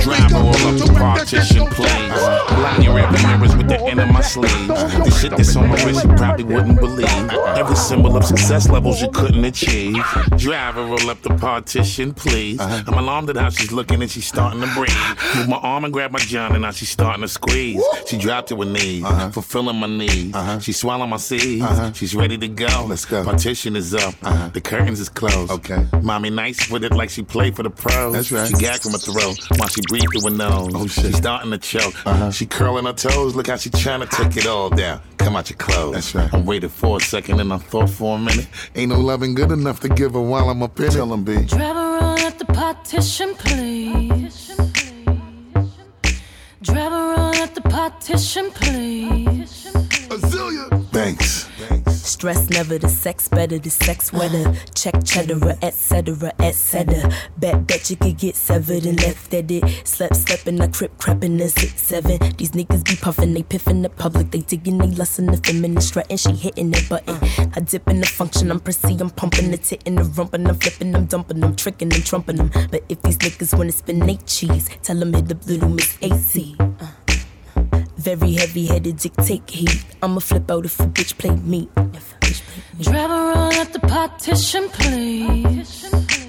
jack. And you know we Drive gon' all up the partition, please. Line your every mirrors with the end of my sleeve. The shit that's on my wrist you probably wouldn't believe. Every symbol of success levels you couldn't achieve. Driver, roll up the partition, please. Uh-huh. I'm alarmed at how she's looking and she's starting to breathe. Move my arm and grab my John and now she's starting to squeeze. She dropped to her knees, uh-huh. fulfilling my needs. Uh-huh. She swallowed my seeds. She's ready to go. Let's go. Partition is up. The curtains is closed. Okay. Mommy nice with it like she played for the pros. That's right. She gagged from her throat while she breathed through her nose. Oh shit. She's starting to choke. Uh-huh. She curling her toes. Look how she trying to take it all down. Come out your clothes. That's right. I waited for a second and I thought for a minute. Ain't no loving good enough to give her while I'm up in it. Tell him, B. Driver roll at the partition, please. Driver roll at the partition, please. Thanks. Stress never the sex better, the sex wetter. Check cheddar, etc., etc. Bet bet you could get severed and left at it. Slept, slept in a crib, crepping the six seven. These niggas be puffing, they piffing the public, they digging, they lustin' the feminine strutting. She hitting that button. I dip in the function, I'm prissy, I'm pumping the tit in the rump, and I'm flipping, I'm dumping, I'm tricking, them, trumping them. But if these niggas wanna spin they cheese, tell them hit the little Miss AC. Uh. Very heavy headed, dictate heat. I'ma flip out if a bitch play me. Me. Driver roll at the partition, please.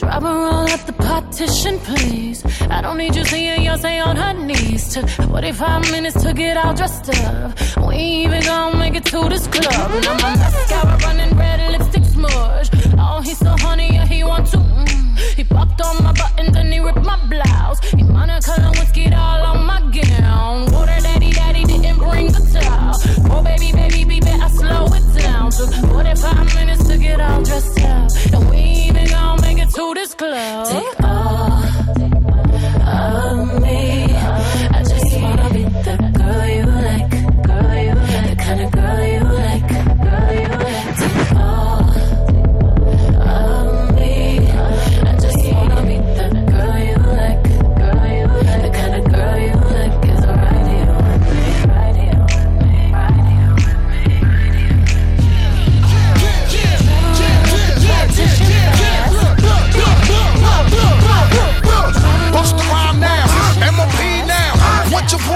Driver roll at the partition, please. I don't need you seeing Beyonce on her knees. Took 45 minutes to get all dressed up. We ain't even gonna make it to this club. Now my mascara running red, lipstick smudge. Oh, he's so honey, yeah, he want to. Mm. He popped on my buttons and he ripped my blouse. He Monica Lewinsky all on my gown. Water daddy, daddy didn't bring the towel. Oh, baby, baby, baby, I slow it down. Took 45 minutes to get all dressed up. And we ain't even gonna to this club. Take all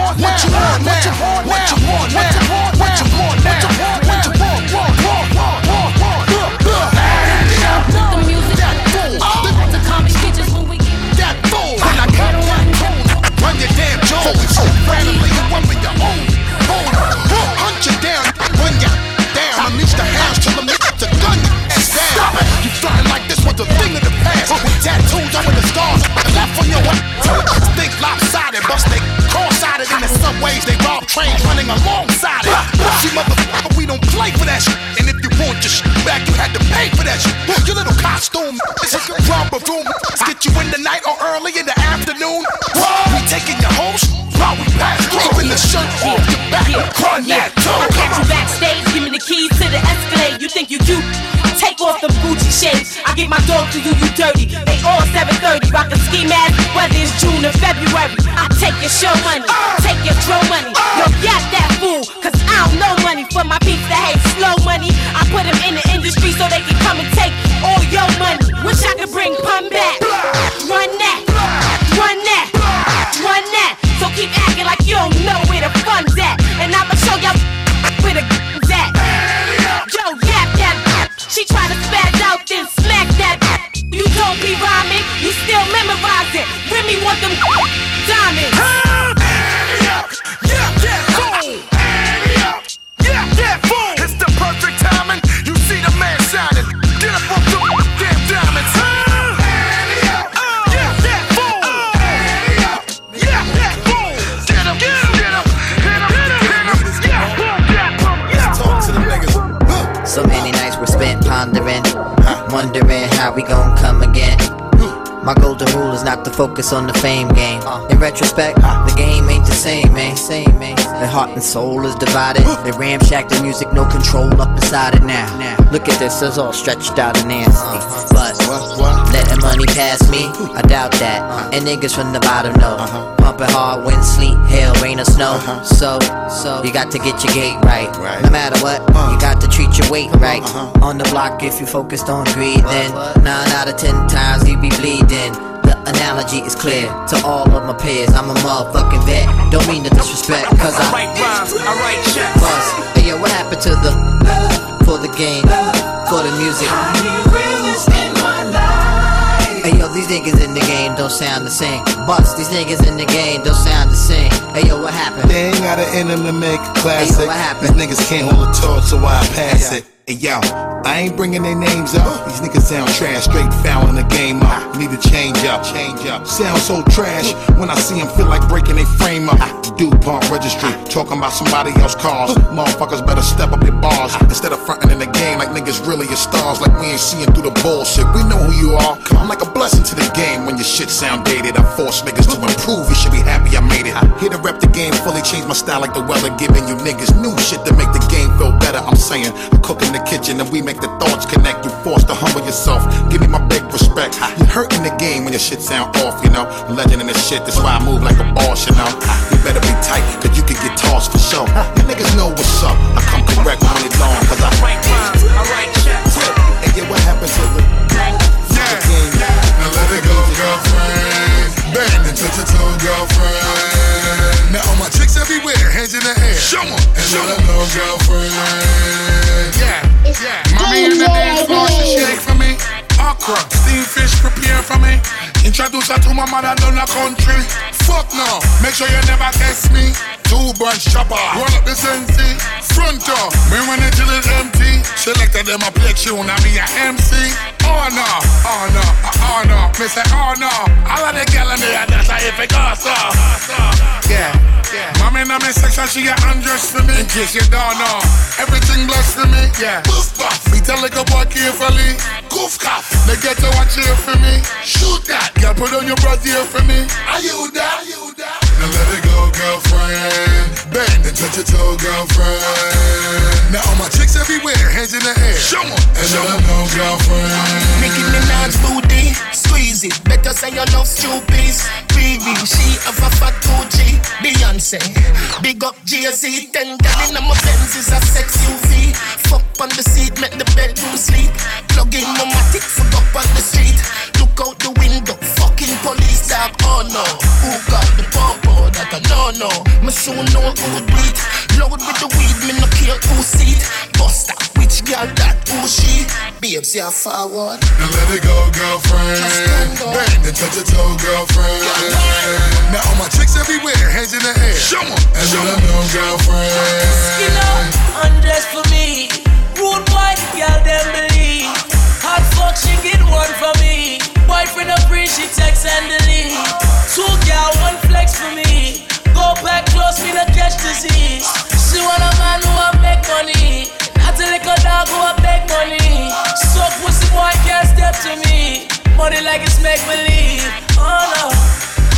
want now? What you want? What you want? What you want? Get dog to you, you dirty. They all 730, rockin' ski mask, whether it's June or February. I take your show money, take your throw money. Yo, got that fool, cause I don't know money for my peeps that hate slow money. I put them in the industry so they can come and take all your money. Wish I could bring pun back. Run that, run that, run that. So keep acting like you don't know where the fun's at. And I'ma show y'all where the [LAUGHS] at. Yo, yap that. She try to spaz constant. Remy want them diamonds. Yeah, yeah. Yeah, yeah. It's the perfect timing. You see the man shining. Get up damn diamonds. So many nights were spent pondering, wondering how we gon' come again. My golden rule is not to focus on the fame game. In retrospect, the game ain't the same, man. Same, man. The heart and soul is divided. They ramshack the music, no control up inside it now. Look at this, it's all stretched out and nasty. But letting money pass me, I doubt that. And niggas from the bottom know. Pumping hard, wind, sleet, hail, rain, or snow. So, so you got to get your gate right. No matter what, you got to treat your weight right. On the block, if you focused on greed, then nine out of ten times you be bleeding. The analogy is clear to all of my peers. I'm a motherfucking vet. Don't mean to disrespect, cause I write rhymes, I write checks. Buzz. Hey yo, what happened to the love for the game, love for the music? Hey yo, these niggas in the game don't sound the same. Bust, these niggas in the game don't sound the same. Hey yo, what happened? They ain't got an them to make a classic. Hey, yo, what happened? These niggas can't hold a torch, so why I pass it. Hey yo, I ain't bringing their names up. These niggas sound trash, straight fouling the game up. Need to change up, change up. Sound so trash when I see them feel like breaking their frame up. DuPont registry, talking about somebody else's cars. Motherfuckers better step up your bars instead of fronting in the game like niggas really are stars. Like we ain't seeing through the bullshit. We know who you are. I'm like a blessing to the game when your shit sound dated. I force niggas to improve. You should be happy I made it. Here to rep the game fully, change my style like the weather, giving you niggas new shit to make the game feel better. I'm saying, I cook in the kitchen and we make the thoughts connect. You forced to humble yourself. Give me my big respect. You hurting the game when your shit sound off, you know. Legend in the shit, that's why I move like a boss, you know. You better be tight, cause you can get tossed for sure. You niggas know what's up. I come correct when it long, cause I write rhymes, I write checks. And yeah, what happened to the yeah, game? Now let it go, girlfriend. Bang into the toe, girlfriend. Now all my chicks everywhere, hands in the air. Show 'em. And let 'em know, girlfriend. Yeah, yeah. Mommy in the dance floor, she shake for me. Okra, steamed fish, prepare for me. Introduce her to my mother down the country. Fuck no, make sure you never test me. Two bunch chopper, roll up the sensi. Front door, me when it till it's empty. Selected them a play tune, I be a MC. No, no, oh no, me say no. All of the gal in there, that's how if it goes. Yeah. Yeah. Mommy in my section, she get undressed for me. In case you don't know, everything blessed for me. Yeah. Boof buff, me tell like a boy carefully. Goof cough, they get to watch here for me. Shoot that, girl, put on your breath here for me. Are you that? Are you that? Now let it go, girlfriend. Bend and touch your toe, girlfriend. Now all my chicks everywhere, hands in the air. Show 'em, and let 'em know, girlfriend. Nicki Minaj booty, squeeze it. Better say you love stupid. Baby, she have a fat Gucci. Beyonce, big up Jay-Z. Ten gal in my Benz is a sex UV. Fuck on the seat, make the bedroom sleep. Plug in my matic, fuck up on the street. Look out the window, fucking police dog. Oh no, who got the popo? That I no no. Me soon know who beat. Load with the weed, me no care who seat. Buster, which girl that who she? Babes, yeah forward. Now let it go, girlfriend. Bend and touch your toe, girlfriend. Now all my chicks everywhere, hands in the air. Show 'em, and let 'em know, girlfriend. Skin up, undress for me. Rude boy, girl, them believe. Hot fuck, she get one for me. Boyfriend a free, she text and delete. Two gal, one flex for me. Go back close, me no catch disease. She want a man who a make money. Not a little dog who a beg money. So pussy boy can't step to me. Money like it's make believe. Oh no.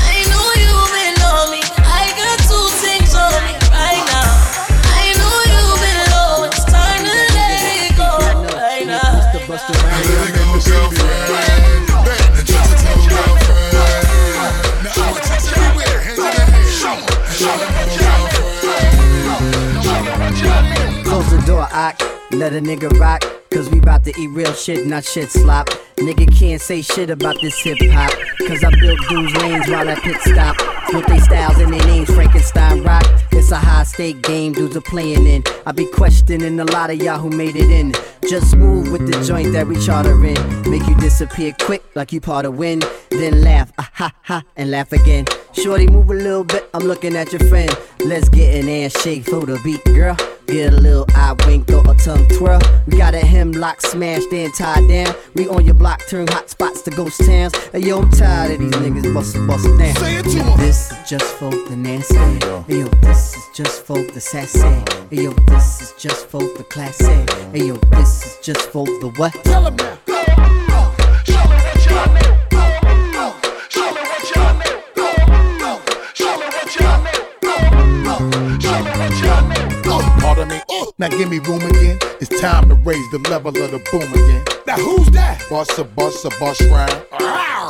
I know you may know me. I got two things on me right now. I know you been low. It's time to let it go right now. Close the door, Ock. Let a nigga rock. Cause we bout to eat real shit, not shit slop. Nigga can't say shit about this hip hop. Cause I built dudes lanes while I pit stop. With they styles and their names, Frankenstein rock. It's a high stake game dudes are playing in. I be questioning a lot of y'all who made it in. Just move with the joint that we charter in. Make you disappear quick like you part of wind. Then laugh, ah ha ha, and laugh again. Shorty, move a little bit, I'm looking at your friend. Let's get an ass shake for the beat, girl. Get a little eye wink, or a tongue twirl. We got a hemlock smashed and tied down. We on your block, turn hot spots to ghost towns. Hey, yo, I'm tired of these niggas bustin', bustin' down. Say it to em. This is just for the nasty. Hey, yo, this is just for the sassy. Hey, yo, this is just for the classy. Hey, yo, this is just for the what? Tell em now. Go, show me what y'all mean. Go, show me what y'all mean. Go, show me what y'all. Go, what you. mean. Now give me room again. It's time to raise the level of the boom again. Now who's that? Bust a bust a bust round.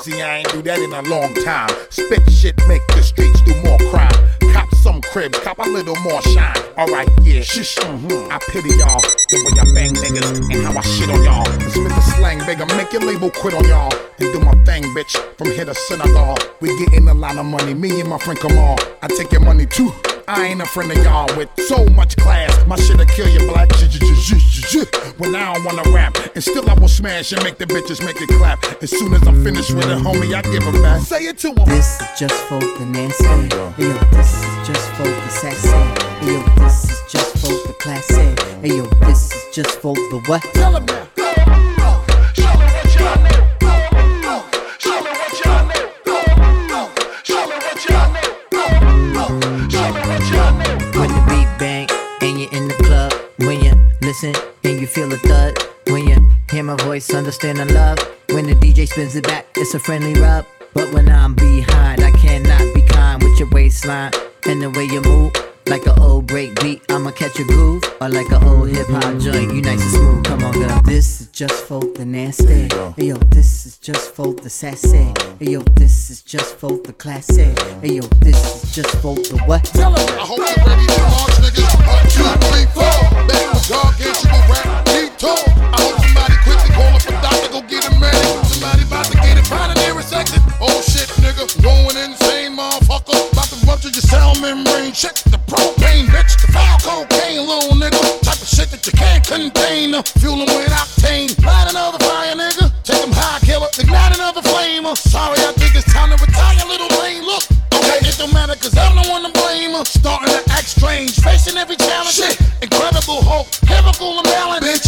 See, I ain't do that in a long time. Spit shit, make the streets do more crime. Cop some cribs, cop a little more shine. Alright, yeah, shush. Mm-hmm. I pity y'all. The way I bang niggas and how I shit on y'all. And spit the slang, bigger, make your label quit on y'all. And do my thing, bitch, from here to Senegal. We getting a lot of money, me and my friend Kamal. I take your money too. I ain't a friend of y'all with so much class. My shit'll kill you black. When I don't wanna rap, and still I will smash and make the bitches make it clap. As soon as I'm finished with it, homie, I give them back. Say it to them. This is just for the nasty. Hey, yo, this is just for the sassy. Hey, yo, this is just for the classy. Hey, yo, this is just for the what? Tell them now. And you're in the club, when you listen and you feel the thud, when you hear my voice, understand the love. When the DJ spins it back, it's a friendly rub. But when I'm behind, I cannot be kind with your waistline and the way you move. Like an old break beat, I'ma catch a groove. Or like an old hip hop joint, you nice and smooth. Come on, girl. This is just for the nasty. Hey, yo, this is just for the sassy. Hey, yo, this is just for the classy. Hey, yo, this is just for the what? Tell 'em. I hope you're ready to launch, niggas. One, two, three, four. Back with gargantuan rap, deep talk. I hope To your cell membrane. Check the propane, bitch. The foul cocaine, little nigga. Type of shit that you can't contain. Fueling with octane. Light another fire, nigga. Take Take 'em high, killer. Ignite another flame. Sorry, I think it's time to retire, little lane. Look, okay, it don't matter, cause I'm the one to blame. Starting to act strange, facing every challenge. Shit, incredible hope, chemical imbalance. Bitch,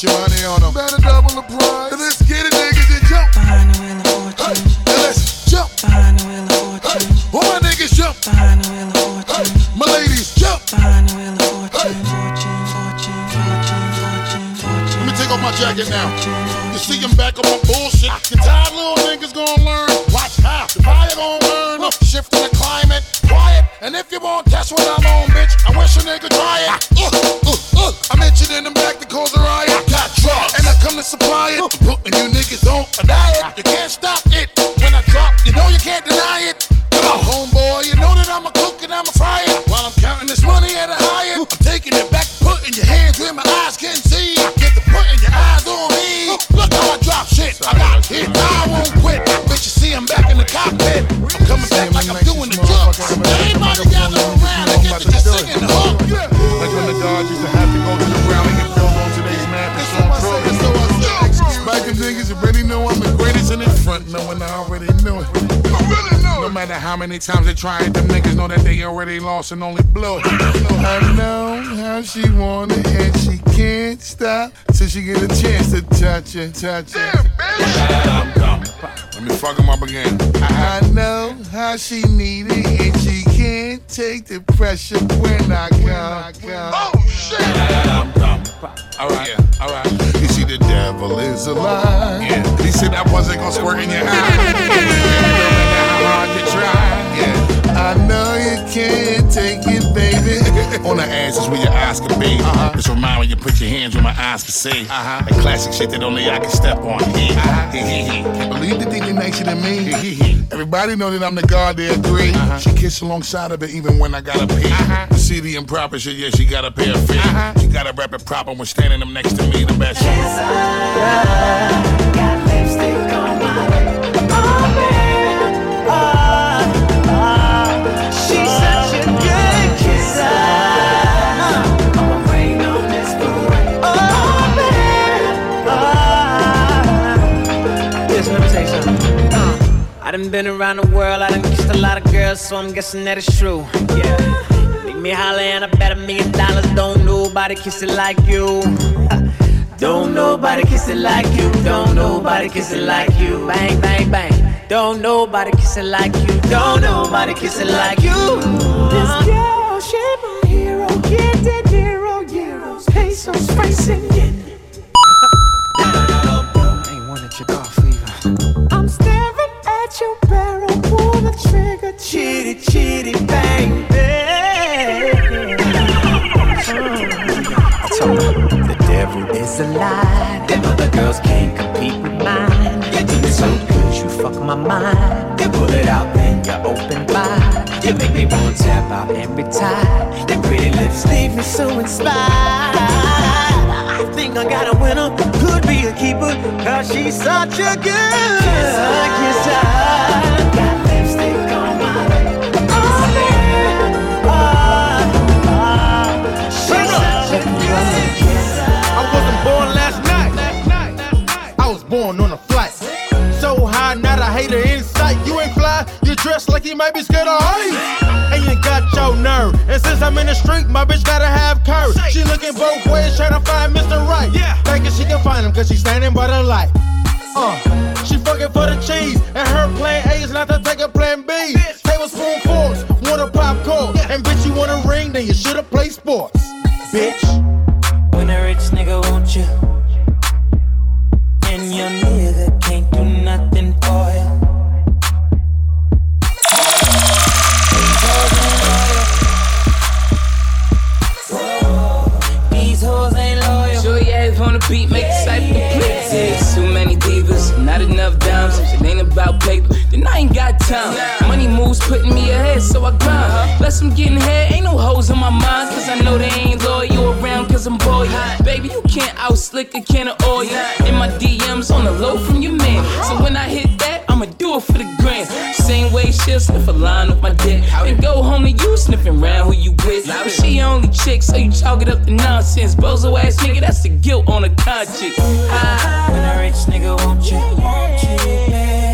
put your money on them. Better double the price. Let's get it, niggas, and jump. Behind the wheel of fortune. Hey, let's jump. Behind the wheel of fortune. Hey, all my niggas jump. Behind the wheel of fortune. Hey, my ladies jump. Behind the wheel of fortune. Fortune, fortune, fortune, fortune, fortune. Let me take off my jacket now. You see him back on my bullshit. The tired little niggas gonna learn. Watch how. The fire gonna learn. Look, shifting the climate. Quiet. And if you won't test what I'm on, bitch, I wish a nigga try it. Uh, niggas times they try it, them niggas know that they already lost and only blow it. I know how she want it and she can't stop till she get a chance to touch it, touch it. Let me fuck him up again. I know how she need it and she can't take the pressure when I come. Oh shit! Alright, yeah, alright. You see, the devil is a lie. Yeah. He said I wasn't gonna squirt in your eye. no matter how hard you try. Yeah. I know you can't take it, baby. [LAUGHS] On the ass is where your eyes can be. Uh-huh. It's remind me when you put your hands where my eyes can see. Uh-huh. That classic shit that only I can step on. Uh-huh. Believe the thing they nicer than me. Everybody know that I'm the god there at 3 Uh-huh. She kiss alongside of it even when I gotta pee. You see the improper shit, yeah, she gotta pay a fee. She gotta rap it proper when standing them next to me, the best. Listen, done been around the world, I done kissed a lot of girls, so I'm guessing that it's true. Yeah. Make me holler and I bet a million dollars. Don't nobody kiss it like you. [LAUGHS] Don't nobody kiss it like you. Don't nobody kiss it like you. Bang, bang, bang. Don't nobody kiss it like you. Don't nobody kiss it like you. This girl, she my hero. Get that zero euros, pesos, racing. Trigger, chitty, chitty, bang, bang. I told the devil is a lie. Them other girls can't compete with mine. You did so good, you fuck my mind. You pull it out, then you open wide. You make me want to tap out every time. Your pretty lips leave me so inspired. I think I got a winner. Could be a keeper. Cause she's such a good. Kiss her, kiss her. Like you might be scared of heights. And you got your nerve. And since I'm in the street, my bitch gotta have curve. She looking both ways, trying to find Mr. Right. Yeah. Thinking she can find him, cause she's standing by the light. Uh, she fucking for the cheese, and her plan A is not to take a plan B. Tablespoon forks, want a popcorn, and bitch you want a ring, then you should've played sports, bitch. When a rich nigga want you, and your nigga can't do nothing about paper, then I ain't got time. Money moves putting me ahead, so I grind. Less I'm getting head, ain't no hoes in my mind. Cause I know they ain't loyal around, cause I'm boy. Baby, you can't out slick a can of oil. In my DMs on the low from your man. So when I hit that, I'ma do it for the grand. Same way she'll sniff a line with my dick. And go home to you sniffing round who you with. But she only chick, so you chalk it up to nonsense. Bozo ass nigga, that's the guilt on the conscience. When a rich nigga want you, want you,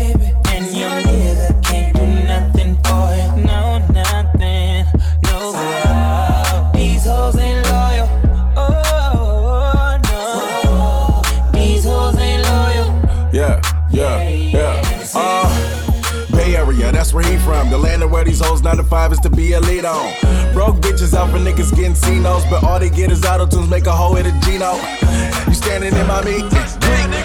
The land of where these hoes 9 to 5 is to be a lead on. Broke bitches out for niggas getting C-notes, but all they get is auto tunes, make a hoe hit a Gino. You standing in my meat,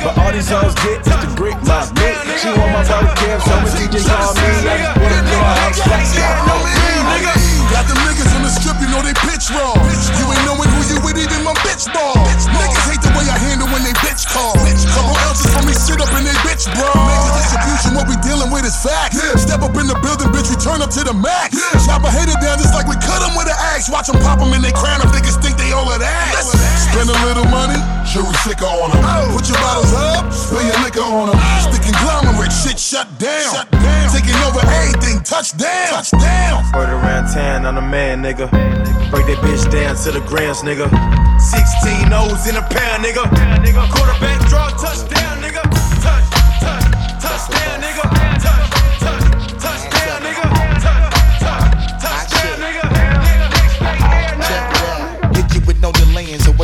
but all these hoes get is the Greek, my meat. She want my brother Kim, so when just call me, I just put it in my house, flex Got them niggas on the strip, you know they pitch wrong. You ain't knowing who you with, even my bitch ball. Niggas hate the way I handle when they bitch call. Couple ounces for me, sit up in they bitch bro. Major distribution, what we dealing with is facts. Step up in the building, bitch, we turn up to the max. Chop a hater down just like we cut them with an axe. Watch them pop him in they crown if niggas think they all of that. Spend a little money, jury sicker on them. Put your bottles up, spill your liquor on them. Stick conglomerate shit shut down. Shut down. Taking over everything, touchdown. touchdown. For the round mind, I'm the man, nigga. Break that bitch down to the grams, nigga. 16 O's in a pound, nigga. Quarterback draw, touchdown, nigga. Touch, touch, touchdown, nigga.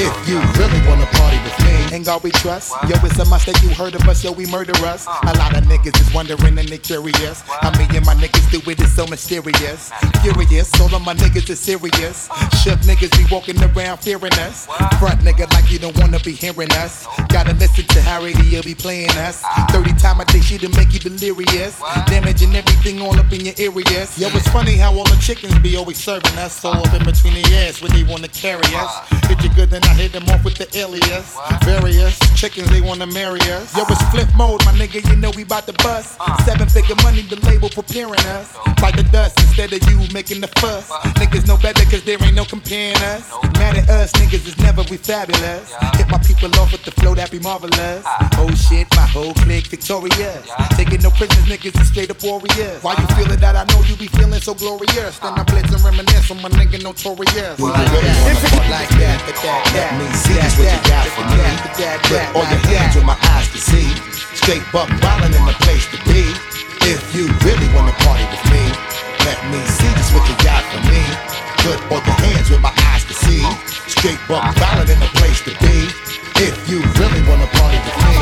If you really wanna party with me, ain't God we trust. Yo, it's a must that you heard of us, yo, we murder us. A lot of niggas is wondering and they curious. How me and my niggas do it, is so mysterious. Furious, all of my niggas is serious. Shook niggas be walking around fearing us. Front nigga like you don't wanna be hearing us. Gotta listen to Harry, radio be playing us. 30 time I think she to make you delirious. Damaging everything all up in your areas. Yo, it's funny how all the chickens be always serving us. All up in between the ass when they wanna carry us. Hit you good, then I hit them off with the alias. Various chickens, they wanna marry us. Yo, it's Flipmode, my nigga, you know we bout to bust. Uh. Seven figure money, the label preparing us. Fight the dust instead of you making the fuss. Niggas know better cause there ain't no comparing us. Mad at us, niggas is never we fabulous. Hit my people off with the flow that be marvelous. Ah. Oh shit, my whole clique victorious. Taking no prisoners, niggas is straight up warriors. Why you uh-huh. feeling that? I know you be feeling so glorious. Then I blitz and reminisce on my nigga notorious. If it like that, that, that, that, me see just what you got for me. Put all your hands where my eyes can see. Straight buck wildin' in the place to be. If you really wanna party with me, let me see just what you got for me. Put all your hands where my eyes can see. Straight buck wildin' in the place to be. If you really wanna party with me.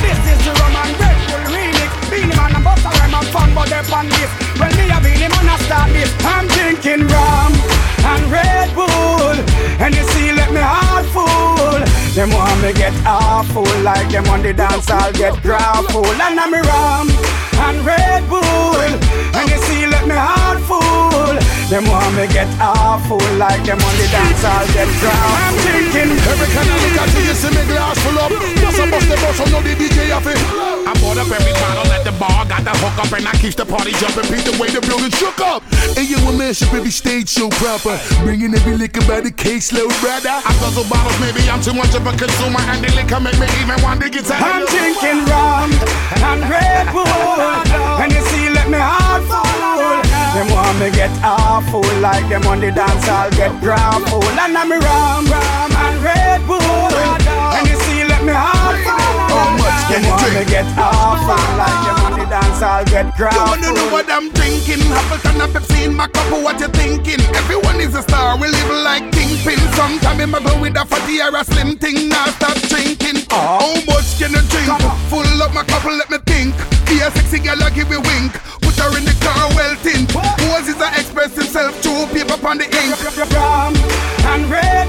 This is the Roman Red Bull remix. Beenie Man Busta Rhyme and fun, but they're this. When me a Beenie Man a start this, I'm drinking rum and Red Bull. And you see, let me heart full. Them want me get awful, like them on the dance, I'll get grapple. And I'm rum and Red Bull. And you see, let me heart full. Them want me get awful, like them on the dance, I'll get grapple. I'm drinking Every kind of liquor till you see me glass full up. Bust a bust the bus, so know the DJ have it. I'm bought up every bottle at the bar, got the hook up, and I keep the party jumping. Beat the way the building shook up. And you a man should every stage so proper. Bringing every liquor by the case load, brother. I guzzle bottles, maybe I'm too much of a consumer, and the liquor make me even want to get tired. I'm drinking rum and Red Bull. And you see, let me heart full. Them want me get awful, like them on the dance, I'll get grapple. And I'm rum, rum and Red Bull. And you see, let me heart full. Them want me get awful, like on the dance, I'll get You wanna know what I'm drinking? Appleton and Pepsi in my cup, what you thinking? Everyone is a star, we live like kingpin. Sometime in my go with a fatty or a slim thing, now stop drinking. How much can you drink? Full up my cup, let me think. Be a sexy girl, I give you wink. Put her in the car, well tint. Pose is a express himself, two paper upon the ink. And Red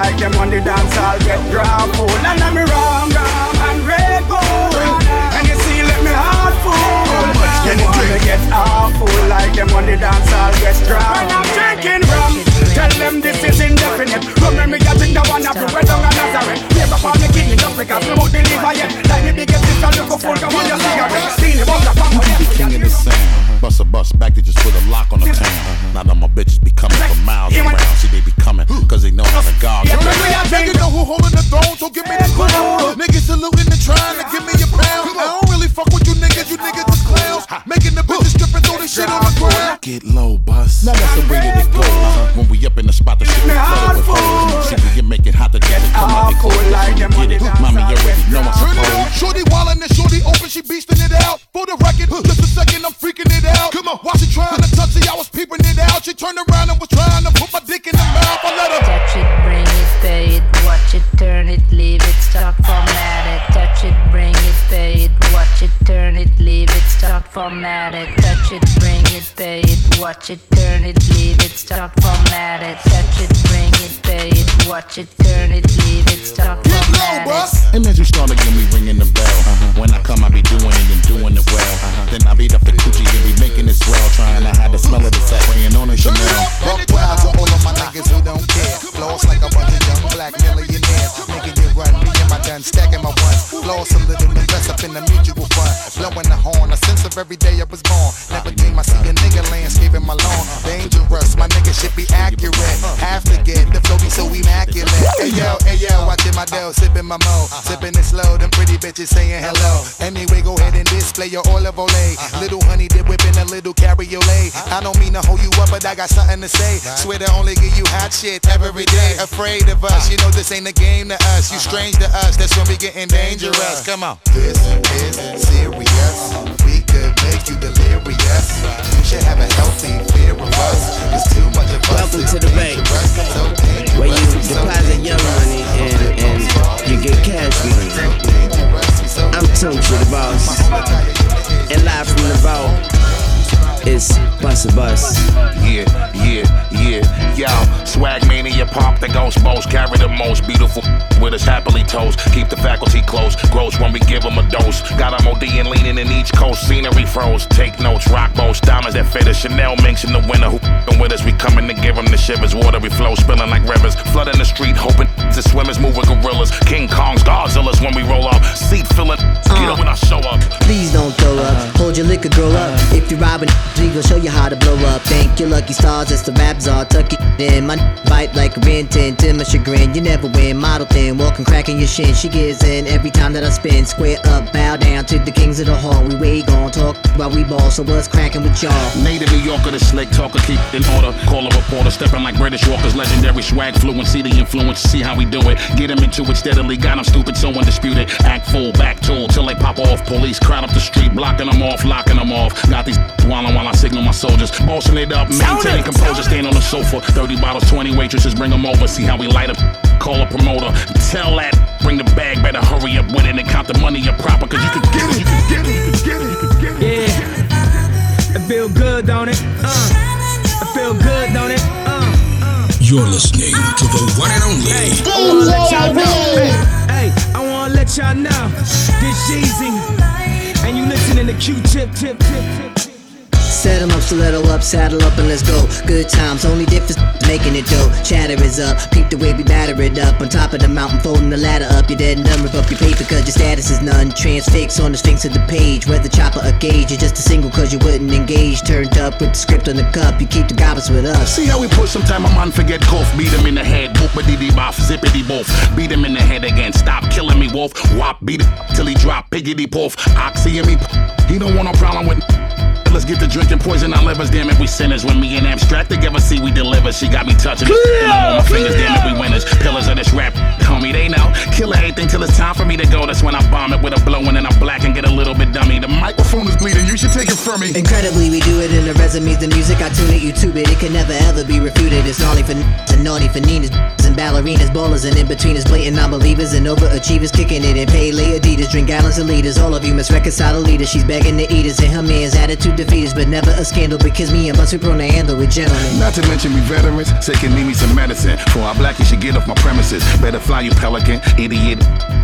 like them on the dance, I'll get grapple. And I'm rum, rum and Red Bull. And you see, let me heart full. Them want me get awful, like them on the dance, I'll get grapple. When I'm drinking rum, tell them this is indefinite. Remember me, I drink the one every way down a Nazareth. Never me kidney, don't pick up, me out the liver yet. Like me biggest sister, look full, come on your cigarette. Steely, what the fuck? The king of the sound. Bust a bus back to just put a lock on the town. Now that my bitches be coming from miles around. See, they be coming, cause they know how to guard Yo, around. nigga, you know who holding the throne, so give me the crown. Niggas saluting and trying to give me a pound. I don't really fuck with you niggas, you niggas is clowns. Making shit on the ground. Get low, bus. Now that's the way that it go. When we up in the spot, the shit be flooded with hoes. See, we can make it hot to get it. Come on, they cool like them get it. Mommy, you already know I'm Turn it supposed. on, shorty wildin' and shorty open, she beastin' it out. For the record, just a second, I'm freaking it out. Come on, while she trying to touch it, I was peeping it out. She turned around and was trying to put my dick in the mouth. Format. Touch it, bring it, pay watch it, turn it, leave it, stop, format it. Touch it, bring it, pay it, watch it, turn it, leave it, stop, format it. And as you start again, we ringing the bell. Uh-huh. When I come, I be doing it and doing it well. Uh-huh. Then I beat up the coochie and be making it swell. Trying to hide the smell of the sack, weighing on a Chanel. Buck wild to all of my niggas who don't care. Floss like a bunch of young black millionaires. Making it run, me and my done stacking my ones. Floss a little and dress up in the mutual fund. Blowing the horn, a sense of every day I was born. Never dream I see a nigga landscaping my lawn. Dangerous, my nigga should be accurate. Have to get the flow be so immaculate. Hey yo, hey yo, watching my dough, sipping my mo. Sipping it slow, them pretty bitches saying hello. Anyway, go ahead and display your olive ole. Little honey dip whipping a little cabriolet. I don't mean to hold you up, but I got something to say. Swear to only give you hot shit every day. Afraid of us, you know this ain't a game to us. You strange to us, that's when we getting dangerous. Come on. This is serious. We could make you delirious. You should have a healthy fear of us. There's too much of us. Welcome to the bank, where you deposit your money and, and you get cash money. I'm Tunch the boss, and live from the vault, it's Busta Bus. Yeah, yeah, yeah, Yo, swag mania, pop the ghost boast. Carry the most beautiful with us happily toast. Keep the faculty close. Gross when we give them a dose. Got them OD and leaning in each coast. Scenery froze. Take notes. Rock boats. Diamonds that fit us. Chanel minks in the winter. Who with us? We coming to give them the shivers. Watery flow. Spilling like rivers. Flooding the street. Hoping the swimmers move with gorillas. King Kongs. Godzillas when we roll up. Seat filling. Get up uh. when I show up. Please don't throw up. Hold your liquor, grow up. If you're robbing, we gon' show you how to blow up. Thank your lucky stars, it's the rap czar. Tuck it in. My bite like a rin tin to my chagrin. You never win. Model thin, walking, cracking your shin. She gives in every time that I spin. Square up, bow down to the kings of the hall. We way gon' talk while we ball. So what's cracking with y'all? Native New Yorker, the slick talker, keep in order. Call a reporter, stepping like British Walkers, legendary swag fluency, the influence, see how we do it. Get him into it steadily, got him stupid, so undisputed. Act full, back tool, till they pop off. Police crowd up the street, blocking them off, locking them off. Got these [LAUGHS] wildin' while I signal my soldiers. Bossing it up, maintain composure, stand on the sofa. 30 bottles, 20 waitresses, bring them over, see how we light up. Call a promoter, tell that, bring the bag, better hurry up with it and count the money up proper, cause you can get it, you can get it, you can get it, you can get it. Yeah, it feel good, don't it? Uh, it feel good, don't it? Uh. You're listening to the one and only I wanna let y'all know. Hey, hey, I wanna let y'all know. This Jeezy, and you listening to Q-Tip, tip, tip, tip. Set 'em up, stiletto up, saddle up, and let's go. Good times, only difference making it dope. Chatter is up, peep the way we batter it up. On top of the mountain, folding the ladder up. You're dead and done, rip up your paper, cause your status is none. Transfix on the sphinx of the page. Whether chopper or gauge, you're just a single cause you wouldn't engage. Turned up with the script on the cup, you keep the goblins with us. See how we push a man forget cough, beat him in the head, boopity dee bop, zippity boff, beat him in the head again, stop killing me, wolf, wop, beat it till he drop, piggity poof, oxy and me, he don't want no problem with. Let's get to drinking poison our livers, damn it, we sinners. When me and abstract together, see we deliver. She got me touching it, on my fingers, damn it, we winners. Pillars of this rap, homie, they know. Kill everything till it's time for me to go. That's when I bomb it with a blowin' and I black and get a little bit dummy. The microphone is bleeding, you should take it from me. Incredibly, we do it in the resumes, the music I tune it, you YouTube it. It can never ever be refuted. It's gnarly for and naughty for Ninas and ballerinas, ballers and in betweeners, blatant non-believers and overachievers, kicking it in pay lay Adidas, drink gallons of liters. All of you must reconcile the leaders. She's begging to eat us, and her man's attitude defeat us, but never a scandal because me and my super prone to handle with gentlemen. Not to mention we veterans, say can need me some medicine. For our black, you should get off my premises. Better fly you pelican, idiot.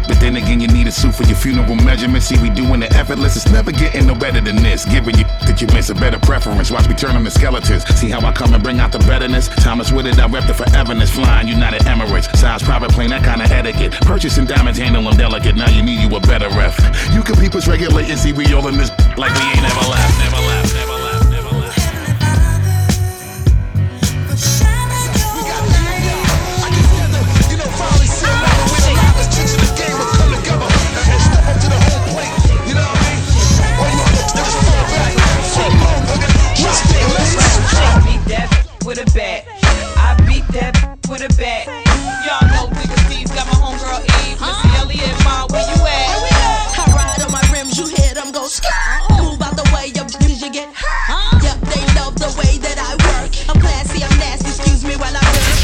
But then again, you need a suit for your funeral measurements. See, we doing it effortless. It's never getting no better than this. Giving you that you miss a better preference. Watch me turn them to skeletons. See how I come and bring out the betterness. Thomas with it, I rep the foreverness. Flying United Emirates. Size private plane, that kind of etiquette. Purchasing diamonds, handle them delicate. Now you need you a better ref. You can peep us and see we all in this like we ain't never left, never left, never left. beat that with a bat. I beat that with a bat. Y'all know Steve's got my homegirl Eve. Missy Elliott, Ma, where you at? I ride on my rims, you hear go sky. Move out the way, your bitches you get hurt. Yep, they love the way that I work. I'm classy, I'm nasty, excuse me while I work.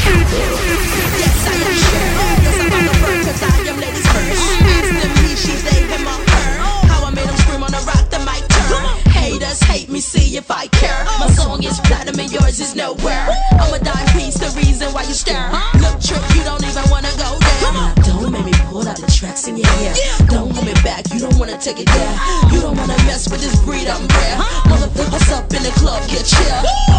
Yes, I am sure. Oh, yes, I'm on the bird, cause I am ladies first. Ask them he, she, they, him, or her. How I made them scream on the rock, the mic turn. Haters hate me, see if I care. My song is platinum and yours is nowhere. I'm a dime piece, the reason why you stare. Look, trip, you don't even wanna go there. Don't make me pull out the tracks in your hair. Don't hold me back, you don't wanna take it there. You don't wanna mess with this get chill.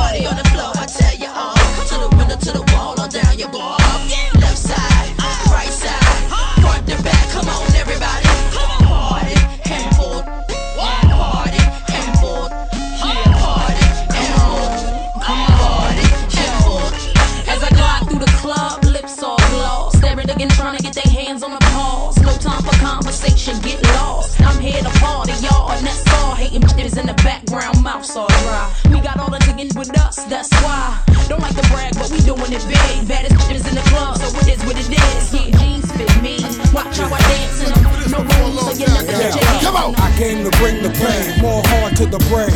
The pain,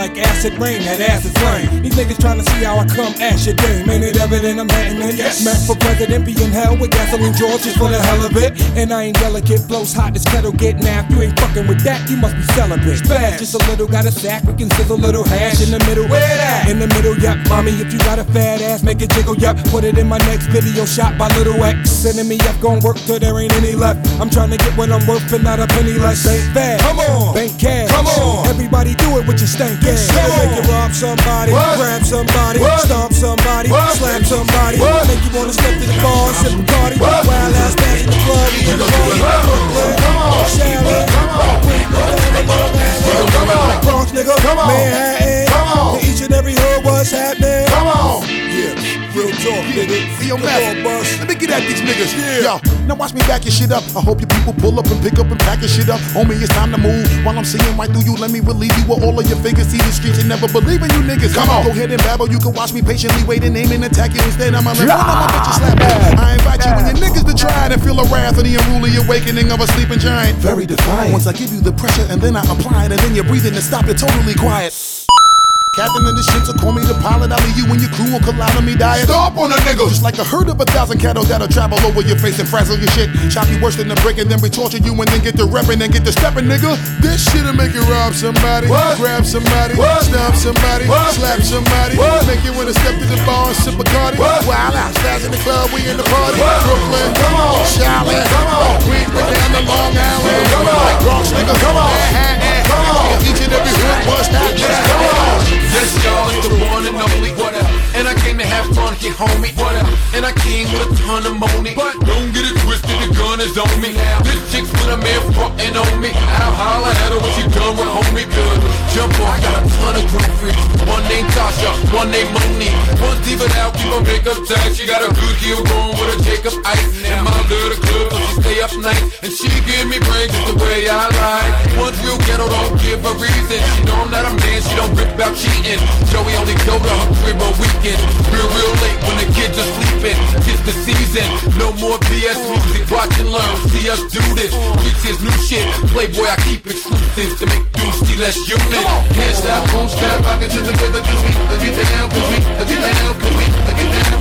like acid rain, that ass is flame. These niggas trying to see how I come at your game. Ain't it evident I'm heading in? Yes. For president, be in hell with gasoline George just for the hell of it. And I ain't delicate, blows hot, this kettle getting after. You ain't fucking with that, you must be celibate. Bad, just a little, got a sack, we can sizzle a little hash in the middle. Where that? In the middle, yep. Mommy, if you got a fat ass, make it jiggle, yep. Put it in my next video shot by Little X. Sending me up, gon' work till there ain't any left. I'm trying to get what I'm worth and not a penny less. Ain't fast. Come on, bank cash. Come on, everybody do it with your stank ass. Make it rob somebody, what? grab somebody, what? stomp somebody, what? slap somebody. What? Make you wanna step to the bar and sip a party. Wild ass dance in the club, in the party. Brooklyn, Charlotte, Bronx, nigga, come on, Manhattan. In each and every hood, what's happening? Come on. Yeah. Real talk, nigga. See your mess. Let me get at these niggas. Yeah. Yo, now watch me back your shit up. I hope you people pull up and pick up and pack your shit up. Homie, it's time to move. While I'm seeing right through you, let me relieve you with all of your figures. See the streets and never believe in you niggas. Come on. Go ahead and babble. You can watch me patiently wait and aim and attack you instead. I'm a live one of my bitches slap you. I invite you and your niggas to try it and feel the wrath of the unruly awakening of a sleeping giant. Very defiant. Once I give you the pressure and then I apply it and then you're breathing and stop, you're totally quiet. Captain of the ship, so call me the pilot. I'll leave you and your crew will collide on me diet. Stop on a nigga! Just like a herd of a thousand cattle that'll travel over your face and frazzle your shit. Chop you worse than a brick and then we torture you and then get the reppin' and get the steppin', nigga. This shit'll make you rob somebody, what? grab somebody, what? stomp somebody, what? slap somebody, what? make you wanna step to the bar and sip Bacardi. Wild out, fast in the club, we in the party. What? Brooklyn, come on, Charlotte, come on, we're down to Long Island, come on, Bronx, nigga, come on, Manhattan, on, each and every hood? Come on. Yes, y'all, it's the one and only. And I came to have fun here, homie. What up? And I came with a ton of money. But don't get it twisted, the gun is on me. Now, This chick's with a man frontin' on me. I'll holler at her when she done with homie. Good. Jump on, got a ton of girlfriends. One named Tasha, one named Monique. One diva out, keep her makeup tight. She got a good heel going with a Jacob Ice. And my little club, so she stay up night. And she give me brains just the way I like. One real ghetto, don't give a reason. She know I'm not a man, she don't rip out cheating. Joey only go to her crib on weekend. Real, real late when the kids are sleeping. It's the season, no more BS music. Watch and learn, see us do this. Reach his new shit. Playboy, I keep exclusives to make see less unit. Can't stop, won't stop, rockin' to the rhythm. Cause we, let's get down, cause we, let's get down, cause we, let's get down.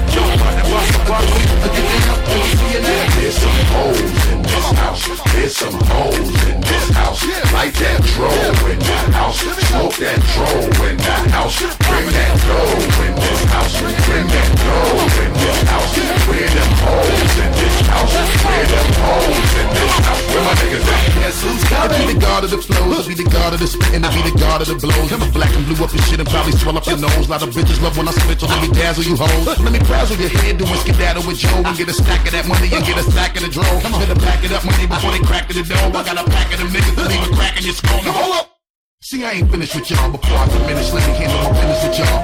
There's some hoes in this house. There's some hoes in this house. Light that dro in that house. Smoke that dro in that house. Bring that dough in this house. Bring that dough in this house. Where this this my niggas at? Guess who's coming? Be the god of the flows. Be the god of the spitting. I be the god of the blows. I'm a black and blue up your shit and probably swell up your nose. lot of bitches love when I spit, so let me dazzle you hoes. Let me frazzle your head, doing skedaddle with Joe and get a stack of that money and get a stack of the dro. Better back it up money before they crack to the dough. I got a pack of them niggas that leave a crack in your skull. Now hold up. See, I ain't finished with y'all before I diminish. Let me handle my business with y'all.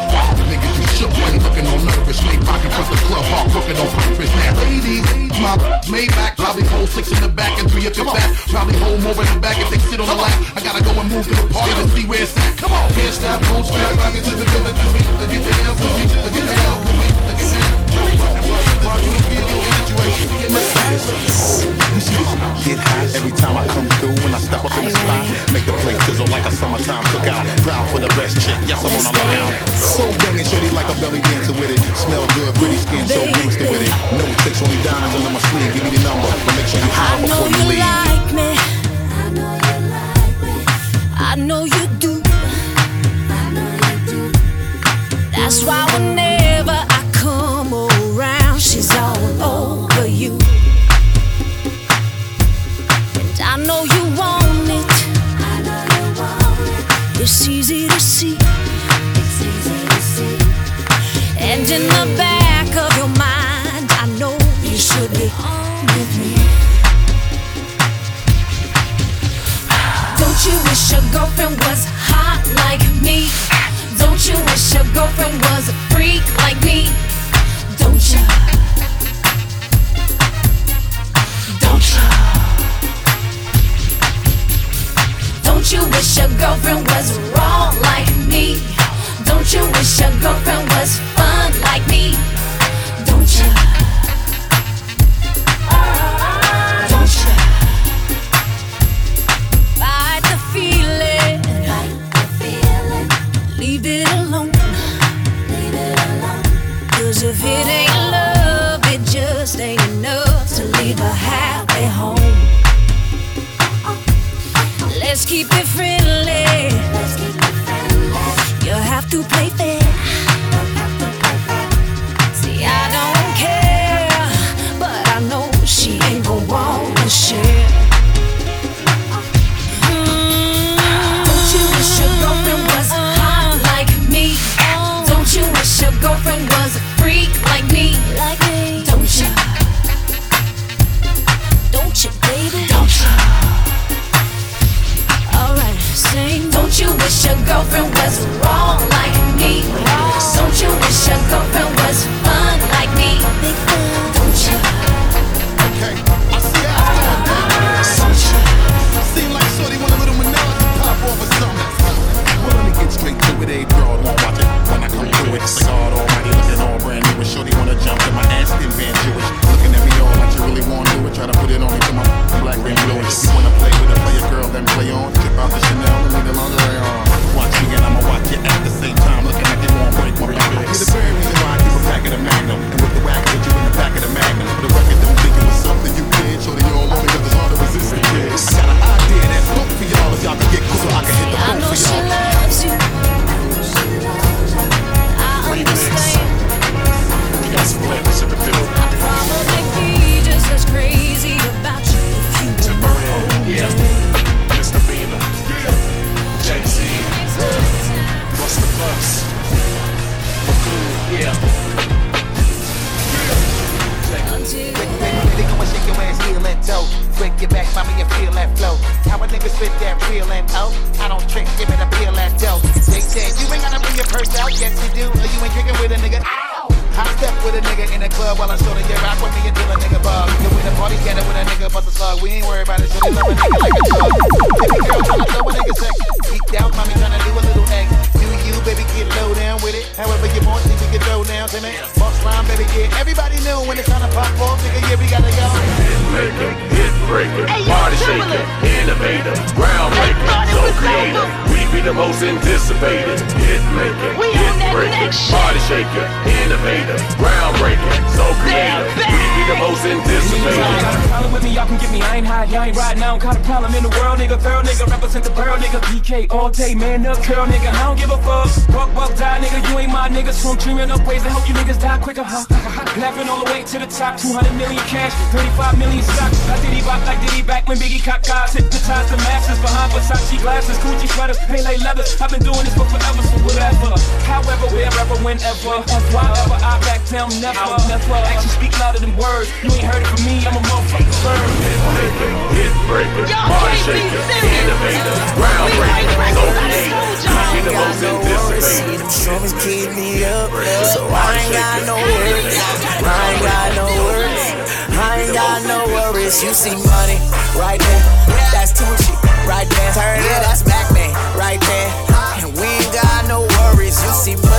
Niggas, you shook, you looking all nervous? Made pocket from the club, hard crooked on purpose. Now, ladies, my Maybach, probably hold six in the back and three up your back. Probably hold more in the back if they sit on the lap. I gotta go and move to the party to see where it's at. Come on, can't stop, won't stop, rock it to the rhythm. Cause we, let's get down, cause we, let's get down, we, let's get hot every time I come through when I step up in the spot. Make the place sizzle like a summertime cookout. Proud for the best chick, yes I'm on the lookout. So banging, shorty like a belly dancer with it. Smell good, pretty skin, so gangster with it. No tricks, only diamonds under my sleeve. Give me the number, but make sure you holler before you leave. like me. I know you do. That's why whenever It's easy to see. And in the back of your mind, I know you should be on with me. Don't you wish your girlfriend was hot like me? Don't you wish your girlfriend was a freak like me? Don't you? Don't you? Don't you wish your girlfriend was wrong like me? Don't you wish your girlfriend was fun like me? Don't you? Don't you? Fight the feeling. Leave it alone. If it ain't love, it just ain't enough to leave a house. Let's keep it friendly. You'll have to play fair.